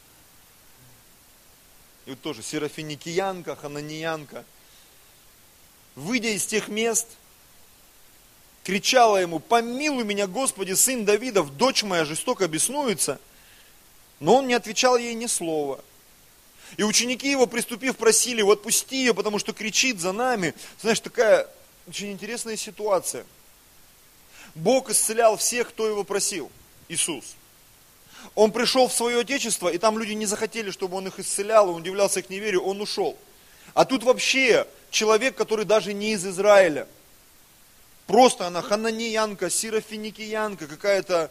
И вот тоже Серафиникиянка, Хананиянка. Выйдя из тех мест, кричала ему, помилуй меня, Господи, сын Давидов, дочь моя жестоко беснуется. Но он не отвечал ей ни слова. И ученики его, приступив, просили его, отпусти ее, потому что кричит за нами. Знаешь, такая очень интересная ситуация. Бог исцелял всех, кто его просил. Иисус. Он пришел в свое отечество, и там люди не захотели, чтобы он их исцелял, он удивлялся их неверию, он ушел. А тут вообще человек, который даже не из Израиля. Просто она хананиянка, сирофиникиянка, какая-то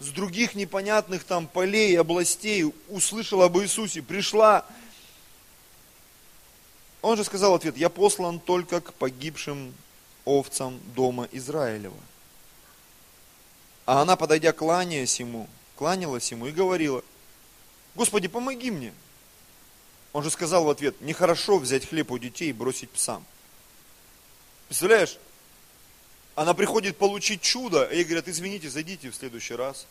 с других непонятных там полей, областей, услышала об Иисусе, пришла. Он же сказал ответ, я послан только к погибшим овцам дома Израилева. А она, подойдя, кланяясь ему, кланялась ему и говорила, Господи, помоги мне. Он же сказал в ответ, нехорошо взять хлеб у детей и бросить псам. Представляешь? Она приходит получить чудо, и ей говорят, извините, зайдите в следующий раз.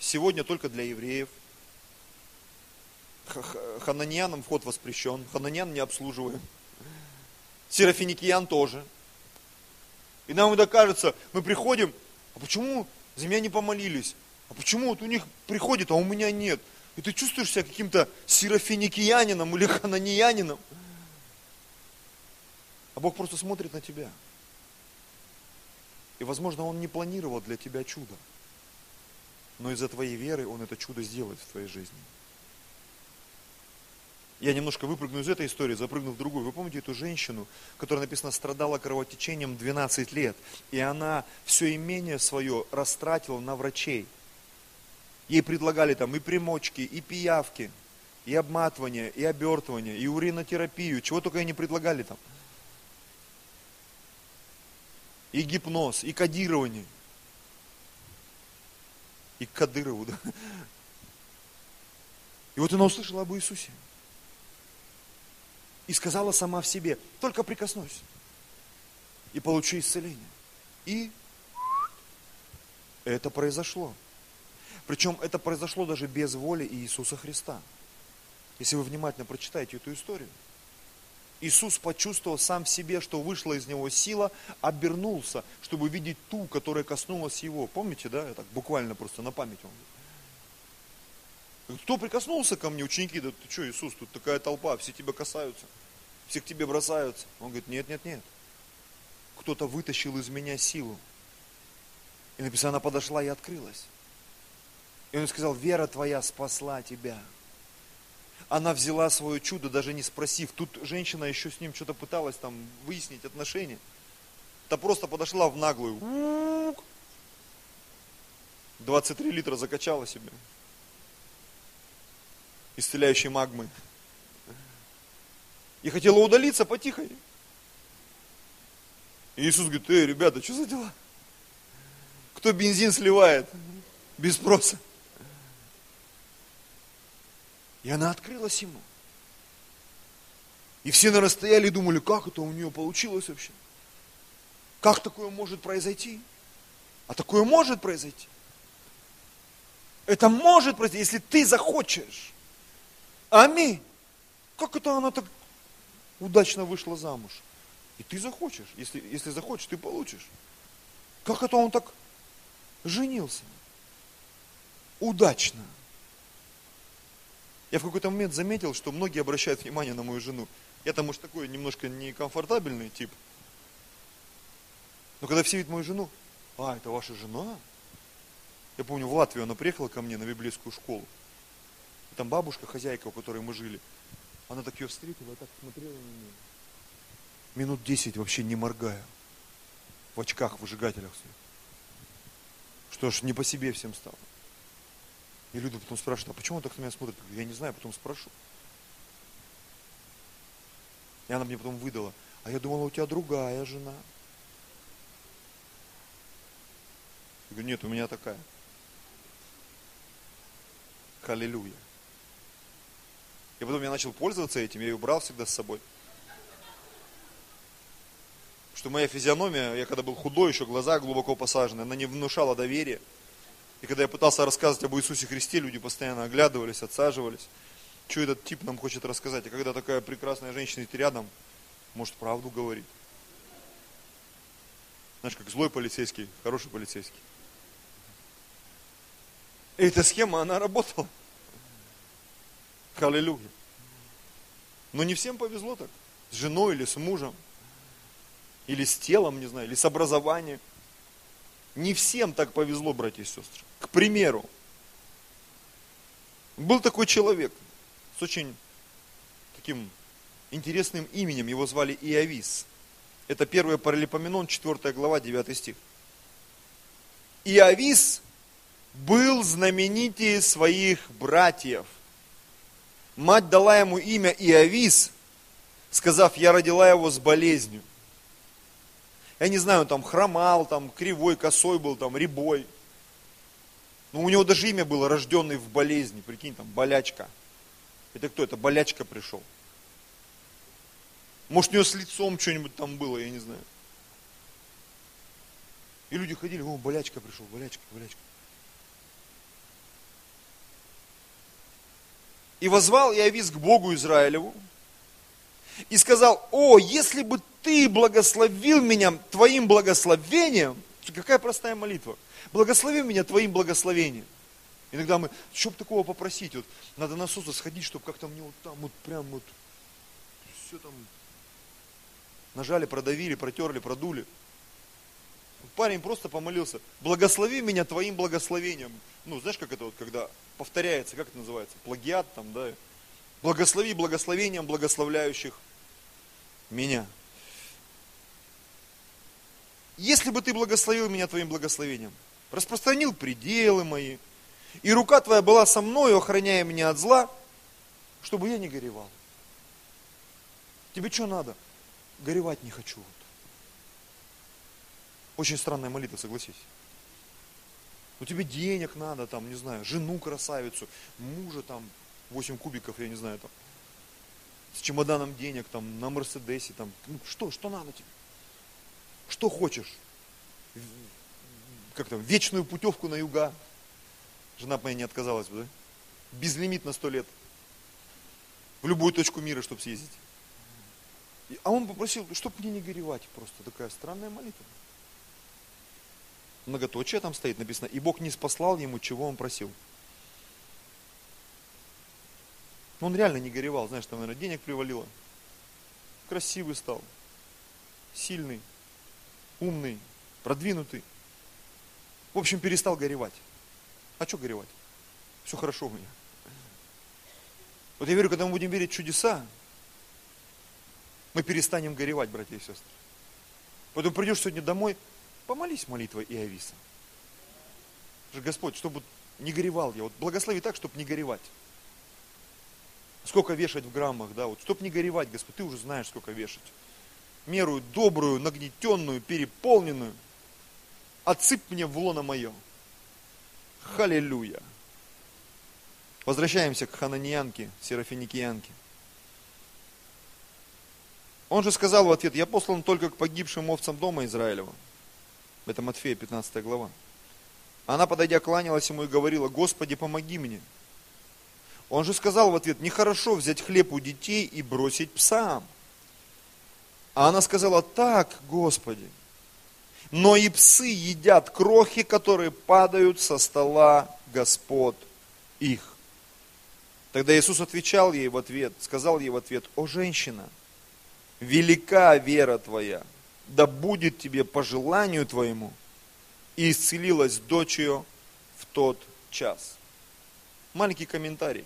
Сегодня только для евреев. Хананьянам вход воспрещен, хананьян не обслуживаем. Серафиникиян тоже. И нам иногда кажется, мы приходим, а почему за меня не помолились? А почему вот у них приходит, а у меня нет? И ты чувствуешь себя каким-то серафиникиянином или хананиянином. А Бог просто смотрит на тебя. И, возможно, Он не планировал для тебя чудо. Но из-за твоей веры Он это чудо сделает в твоей жизни. Я немножко выпрыгну из этой истории, запрыгну в другую. Вы помните эту женщину, которая написано страдала кровотечением 12 лет, и она все имение свое растратила на врачей. Ей предлагали там и примочки, и пиявки, и обматывание, и обертывание, и уринотерапию, чего только ей не предлагали там. И гипноз, и кодирование. И Кадырову, да. И вот она услышала об Иисусе и сказала сама в себе, только прикоснусь и получи исцеление. И это произошло. Причем это произошло даже без воли Иисуса Христа. Если вы внимательно прочитаете эту историю. Иисус почувствовал сам в себе, что вышла из него сила, обернулся, чтобы видеть ту, которая коснулась его. Помните, да? Я так буквально просто на память вам кто прикоснулся ко мне, ученики, да ты что, Иисус, тут такая толпа, все тебя касаются, все к тебе бросаются. Он говорит, нет, нет, нет. Кто-то вытащил из меня силу. И написано, она подошла и открылась. И он сказал, вера твоя спасла тебя. Она взяла свое чудо, даже не спросив. Тут женщина еще с ним что-то пыталась там выяснить отношения. Та просто подошла в наглую. 23 литра закачала себе исцеляющей магмы. И хотела удалиться потихо. И Иисус говорит, эй, ребята, что за дела? Кто бензин сливает без спроса? И она открылась ему. И все, наверное, стояли и думали, как это у нее получилось вообще? Как такое может произойти? А такое может произойти. Это может произойти, если ты захочешь. Аминь. Как это она так удачно вышла замуж? И ты захочешь. Если, если захочешь, ты получишь. Как это он так женился? Удачно. Я в какой-то момент заметил, что многие обращают внимание на мою жену. Я там, может, такой немножко некомфортабельный тип. Но когда все видят мою жену, а, это ваша жена? Я помню, в Латвию она приехала ко мне на библейскую школу. И там бабушка, хозяйка, у которой мы жили, она так ее встретила, так смотрела на нее. Минут десять вообще не моргая. В очках, выжигателях. Что ж, не по себе всем стало. И люди потом спрашивают, а почему он так на меня смотрит? Я не знаю, потом спрошу. И она мне потом выдала, а я думала, у тебя другая жена. Я говорю, нет, у меня такая. Халилюя. И потом я начал пользоваться этим, я ее брал всегда с собой. Что моя физиономия, я когда был худой, еще глаза глубоко посажены, она не внушала доверия. И когда я пытался рассказывать об Иисусе Христе, люди постоянно оглядывались, отсаживались. Что этот тип нам хочет рассказать? А когда такая прекрасная женщина идет рядом, может правду говорит. Знаешь, как злой полицейский, хороший полицейский. И эта схема, она работала. Аллилуйя. Но не всем повезло так. С женой или с мужем. Или с телом, не знаю, или с образованием. Не всем так повезло, братья и сестры. К примеру, был такой человек с очень таким интересным именем, его звали Иовис. Это 1 Паралипоменон, 4 глава, 9 стих. Иовис был знаменитее своих братьев. Мать дала ему имя Иовис, сказав, я родила его с болезнью. Я не знаю, он там хромал, там кривой, косой был, там рябой. Но у него даже имя было рожденный в болезни, прикинь, там болячка. Это кто? Это болячка пришел. Может, у него с лицом что-нибудь там было, я не знаю. И люди ходили, о, болячка пришел, болячка, болячка. И возвал Иовис к Богу Израилеву и сказал, о, если бы ты благословил меня твоим благословением, какая простая молитва, благослови меня твоим благословением. Иногда мы, чтобы такого попросить, вот, надо на солнце сходить, чтобы как-то мне вот там вот прям вот все там нажали, продавили, протерли, продули. Парень просто помолился, благослови меня твоим благословением. Ну, знаешь, как это вот, когда повторяется, как это называется, плагиат там, да? Благослови благословением благословляющих меня. Если бы ты благословил меня твоим благословением, распространил пределы мои, и рука твоя была со мной, охраняя меня от зла, чтобы я не горевал. Тебе что надо? Горевать не хочу. Очень странная молитва, согласись. Ну тебе денег надо, там, не знаю, жену красавицу, мужа там, 8 кубиков, я не знаю, там, с чемоданом денег, там, на Мерседесе, там, ну что, что надо тебе? Что хочешь? Как там, вечную путевку на юга. Жена моя не отказалась бы, да? Безлимит на сто лет. В любую точку мира, чтобы съездить. А он попросил, чтобы мне не горевать, просто такая странная молитва. Многоточие там стоит написано, и Бог не спаслал ему, чего он просил. Но он реально не горевал, знаешь, там, наверное, денег привалило. Красивый стал, сильный, умный, продвинутый. В общем, перестал горевать. А что горевать? Все хорошо у меня. Вот я верю, когда мы будем верить в чудеса, мы перестанем горевать, братья и сестры. Поэтому придешь сегодня домой, помолись молитвой Иовиса. Господь, чтобы не горевал я. Вот благослови так, чтобы не горевать. Сколько вешать в граммах, да, вот, чтобы не горевать, Господь, ты уже знаешь, сколько вешать. Меру добрую, нагнетенную, переполненную. Отсыпь мне в лоно мое. Халилюя. Возвращаемся к хананиянке, серафиникиянке. Он же сказал в ответ, я послан только к погибшим овцам дома Израилева. Это Матфея, 15 глава. Она, подойдя, кланялась ему и говорила, Господи, помоги мне. Он же сказал в ответ, нехорошо взять хлеб у детей и бросить псам. А она сказала, так, Господи, но и псы едят крохи, которые падают со стола Господ их. Тогда Иисус отвечал ей в ответ, сказал ей в ответ, о женщина, велика вера твоя, да будет тебе по желанию твоему. И исцелилась дочь ее в тот час. Маленький комментарий.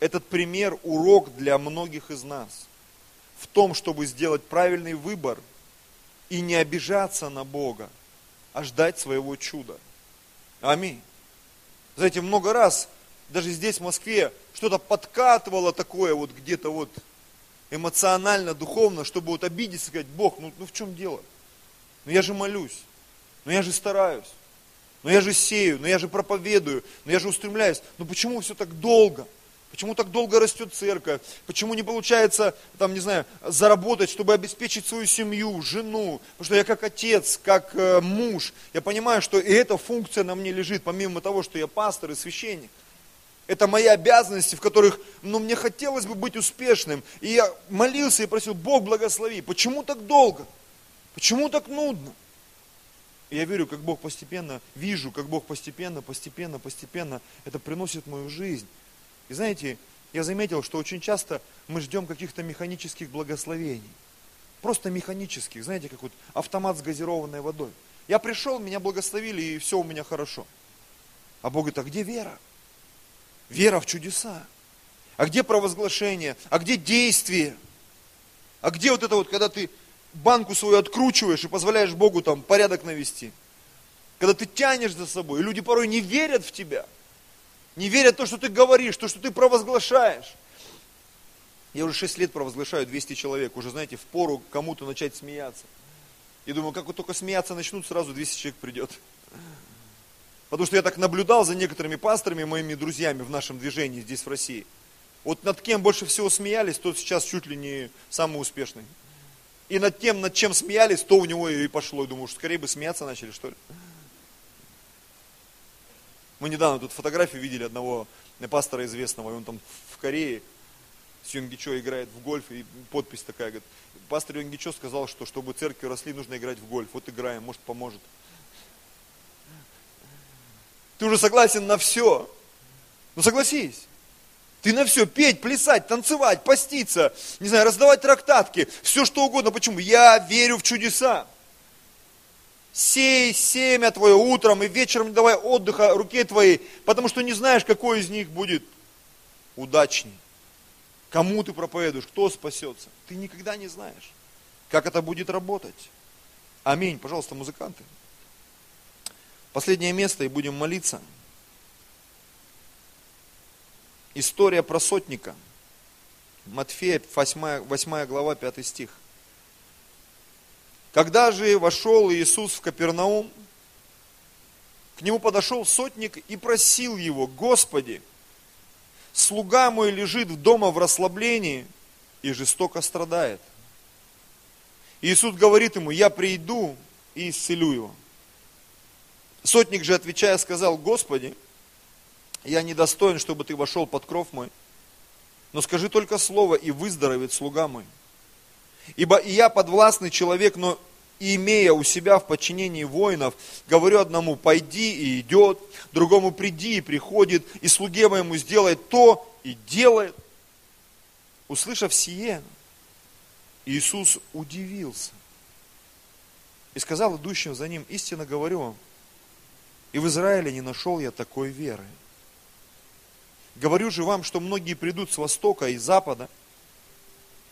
Этот пример урок для многих из нас в том, чтобы сделать правильный выбор и не обижаться на Бога, а ждать своего чуда. Аминь. Знаете, много раз, даже здесь, в Москве, что-то подкатывало такое вот где-то вот эмоционально, духовно, чтобы вот обидеться сказать, Бог, ну, ну в чем дело? Ну я же молюсь, ну я же стараюсь, ну я же сею, ну я же проповедую, ну я же устремляюсь. Ну почему все так долго? Почему так долго растет церковь? Почему не получается, там, не знаю, заработать, чтобы обеспечить свою семью, жену? Потому что я как отец, как э, муж, я понимаю, что и эта функция на мне лежит, помимо того, что я пастор и священник. Это мои обязанности, в которых, ну, мне хотелось бы быть успешным. И я молился и просил, Бог благослови. Почему так долго? Почему так нудно? я верю, как Бог постепенно, вижу, как Бог постепенно, постепенно, постепенно это приносит в мою жизнь. И знаете, я заметил, что очень часто мы ждем каких-то механических благословений. Просто механических, знаете, как вот автомат с газированной водой. Я пришел, меня благословили, и все у меня хорошо. А Бог говорит, а где вера? Вера в чудеса. А где провозглашение? А где действие? А где вот это вот, когда ты банку свою откручиваешь и позволяешь Богу там порядок навести? Когда ты тянешь за собой, и люди порой не верят в тебя. Не верят в то, что ты говоришь, то, что ты провозглашаешь. Я уже 6 лет провозглашаю 200 человек. Уже, знаете, в пору кому-то начать смеяться. И думаю, как вот только смеяться начнут, сразу 200 человек придет. Потому что я так наблюдал за некоторыми пасторами, моими друзьями в нашем движении здесь, в России. Вот над кем больше всего смеялись, тот сейчас чуть ли не самый успешный. И над тем, над чем смеялись, то у него и пошло. Я думаю, что скорее бы смеяться начали, что ли. Мы недавно тут фотографию видели одного пастора известного, и он там в Корее с Юнгичо играет в гольф, и подпись такая, говорит, пастор Юнгичо сказал, что чтобы церкви росли, нужно играть в гольф. Вот играем, может поможет. Ты уже согласен на все. Ну согласись. Ты на все, петь, плясать, танцевать, поститься, не знаю, раздавать трактатки, все что угодно. Почему? Я верю в чудеса. Сей семя твое утром и вечером не давай отдыха руке твоей, потому что не знаешь, какой из них будет удачней. Кому ты проповедуешь, кто спасется. Ты никогда не знаешь, как это будет работать. Аминь. Пожалуйста, музыканты. Последнее место и будем молиться. История про сотника. Матфея, 8, 8 глава, 5 стих. Когда же вошел Иисус в Капернаум, к нему подошел сотник и просил его, Господи, слуга мой лежит дома в расслаблении и жестоко страдает. Иисус говорит ему, я приду и исцелю его. Сотник же, отвечая, сказал, Господи, я недостоин, чтобы ты вошел под кров мой, но скажи только слово, и выздоровеет слуга мой. Ибо и я подвластный человек, но имея у себя в подчинении воинов, говорю одному, пойди и идет, другому приди и приходит, и слуге моему сделает то и делает. Услышав сие, Иисус удивился и сказал идущим за ним, истинно говорю вам, и в Израиле не нашел я такой веры. Говорю же вам, что многие придут с востока и запада,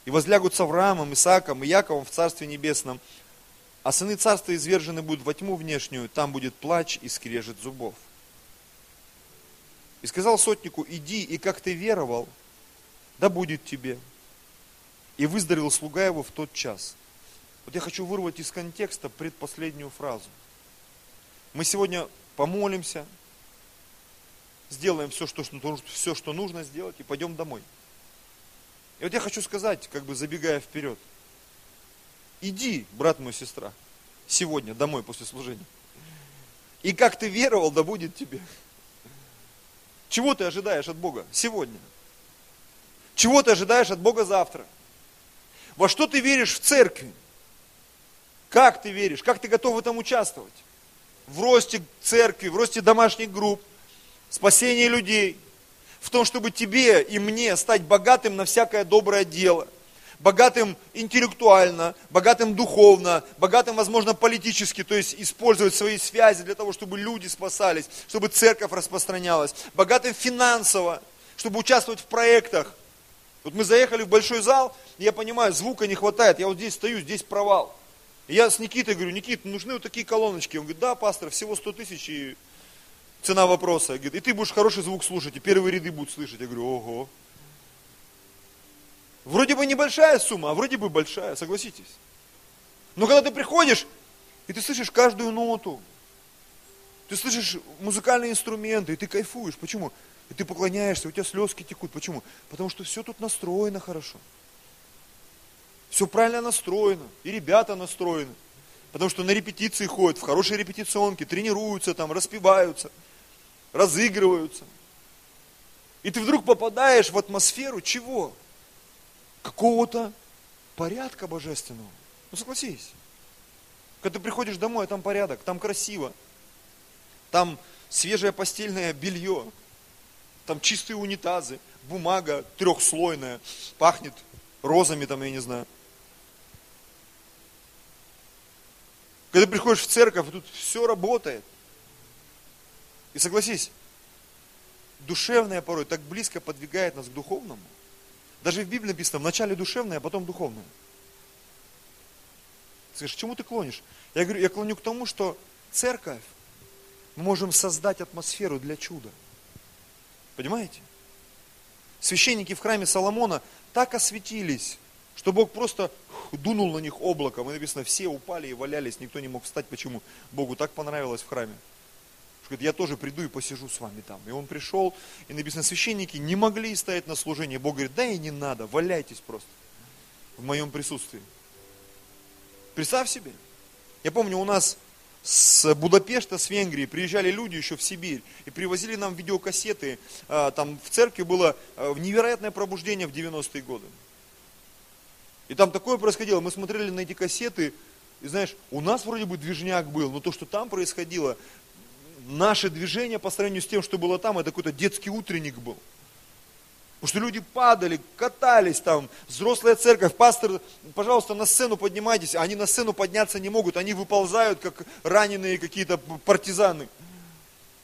и возлягут с Авраамом, Исааком и Яковом в Царстве Небесном, а сыны царства извержены будут во тьму внешнюю, там будет плач и скрежет зубов. И сказал сотнику, иди, и как ты веровал, да будет тебе. И выздоровел слуга его в тот час. Вот я хочу вырвать из контекста предпоследнюю фразу. Мы сегодня помолимся, сделаем все что, все, что нужно сделать, и пойдем домой. И вот я хочу сказать, как бы забегая вперед – Иди, брат мой, сестра, сегодня домой после служения. И как ты веровал, да будет тебе. Чего ты ожидаешь от Бога сегодня? Чего ты ожидаешь от Бога завтра? Во что ты веришь в церкви? Как ты веришь? Как ты готов в этом участвовать? В росте церкви, в росте домашних групп, спасении людей, в том, чтобы тебе и мне стать богатым на всякое доброе дело – богатым интеллектуально, богатым духовно, богатым, возможно, политически, то есть использовать свои связи для того, чтобы люди спасались, чтобы церковь распространялась, богатым финансово, чтобы участвовать в проектах. Вот мы заехали в большой зал, и я понимаю, звука не хватает, я вот здесь стою, здесь провал. И я с Никитой говорю, Никит, нужны вот такие колоночки. Он говорит, да, пастор, всего 100 тысяч и цена вопроса. Говорит, и ты будешь хороший звук слушать, и первые ряды будут слышать. Я говорю, ого. Вроде бы небольшая сумма, а вроде бы большая, согласитесь. Но когда ты приходишь, и ты слышишь каждую ноту, ты слышишь музыкальные инструменты, и ты кайфуешь. Почему? И ты поклоняешься, у тебя слезки текут. Почему? Потому что все тут настроено хорошо. Все правильно настроено, и ребята настроены. Потому что на репетиции ходят, в хорошие репетиционки, тренируются там, распеваются, разыгрываются. И ты вдруг попадаешь в атмосферу чего? какого-то порядка божественного. Ну согласись. Когда ты приходишь домой, а там порядок, там красиво, там свежее постельное белье, там чистые унитазы, бумага трехслойная, пахнет розами там, я не знаю. Когда приходишь в церковь, тут все работает. И согласись, душевное порой так близко подвигает нас к духовному. Даже в Библии написано, вначале душевное, а потом духовное. Ты скажешь, к чему ты клонишь? Я говорю, я клоню к тому, что церковь, мы можем создать атмосферу для чуда. Понимаете? Священники в храме Соломона так осветились, что Бог просто дунул на них облаком. И написано, все упали и валялись, никто не мог встать. Почему? Богу так понравилось в храме. Говорит, я тоже приду и посижу с вами там. И он пришел, и написано, священники не могли стоять на служении. Бог говорит, да и не надо, валяйтесь просто в моем присутствии. Представь себе. Я помню, у нас с Будапешта, с Венгрии приезжали люди еще в Сибирь и привозили нам видеокассеты. А, там в церкви было а, невероятное пробуждение в 90-е годы. И там такое происходило. Мы смотрели на эти кассеты, и знаешь, у нас вроде бы движняк был, но то, что там происходило, наше движение по сравнению с тем, что было там, это какой-то детский утренник был. Потому что люди падали, катались там, взрослая церковь, пастор, пожалуйста, на сцену поднимайтесь, они на сцену подняться не могут, они выползают, как раненые какие-то партизаны.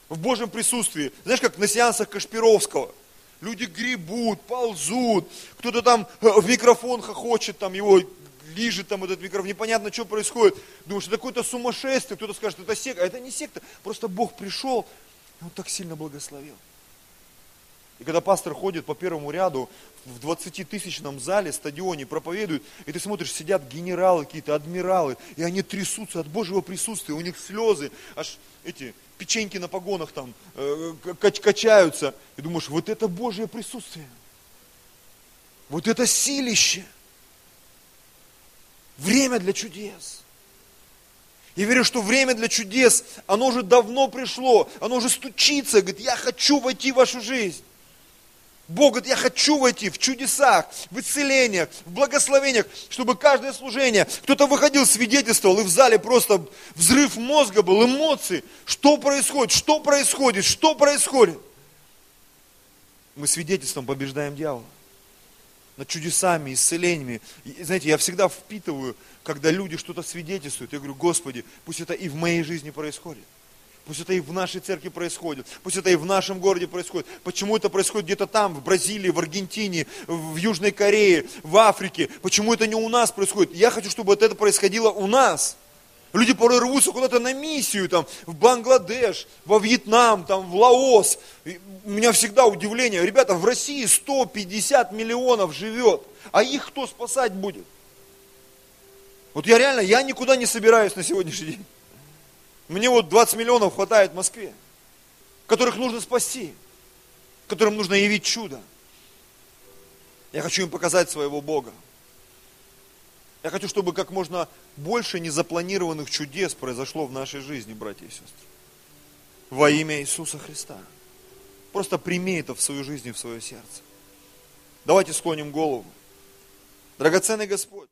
В Божьем присутствии. Знаешь, как на сеансах Кашпировского. Люди гребут, ползут, кто-то там э, в микрофон хохочет, там его лижет там этот микрофон, непонятно, что происходит. Думаешь, это какое-то сумасшествие, кто-то скажет, это секта, а это не секта, просто Бог пришел, и Он так сильно благословил. И когда пастор ходит по первому ряду в 20-тысячном зале, стадионе, проповедует, и ты смотришь, сидят генералы какие-то, адмиралы, и они трясутся от Божьего присутствия, у них слезы, аж эти печеньки на погонах там э, качаются. И думаешь, вот это Божье присутствие. Вот это силище. Время для чудес. Я верю, что время для чудес, оно уже давно пришло, оно уже стучится, говорит, я хочу войти в вашу жизнь. Бог говорит, я хочу войти в чудесах, в исцелениях, в благословениях, чтобы каждое служение, кто-то выходил, свидетельствовал, и в зале просто взрыв мозга был, эмоции. Что происходит? Что происходит? Что происходит? Мы свидетельством побеждаем дьявола. Над чудесами, исцелениями. И, знаете, я всегда впитываю, когда люди что-то свидетельствуют. Я говорю, Господи, пусть это и в моей жизни происходит. Пусть это и в нашей церкви происходит. Пусть это и в нашем городе происходит. Почему это происходит где-то там, в Бразилии, в Аргентине, в Южной Корее, в Африке? Почему это не у нас происходит? Я хочу, чтобы это происходило у нас. Люди порой рвутся куда-то на миссию, там, в Бангладеш, во Вьетнам, там, в Лаос. И у меня всегда удивление. Ребята, в России 150 миллионов живет, а их кто спасать будет? Вот я реально, я никуда не собираюсь на сегодняшний день. Мне вот 20 миллионов хватает в Москве, которых нужно спасти, которым нужно явить чудо. Я хочу им показать своего Бога. Я хочу, чтобы как можно больше незапланированных чудес произошло в нашей жизни, братья и сестры. Во имя Иисуса Христа. Просто прими это в свою жизнь и в свое сердце. Давайте склоним голову. Драгоценный Господь.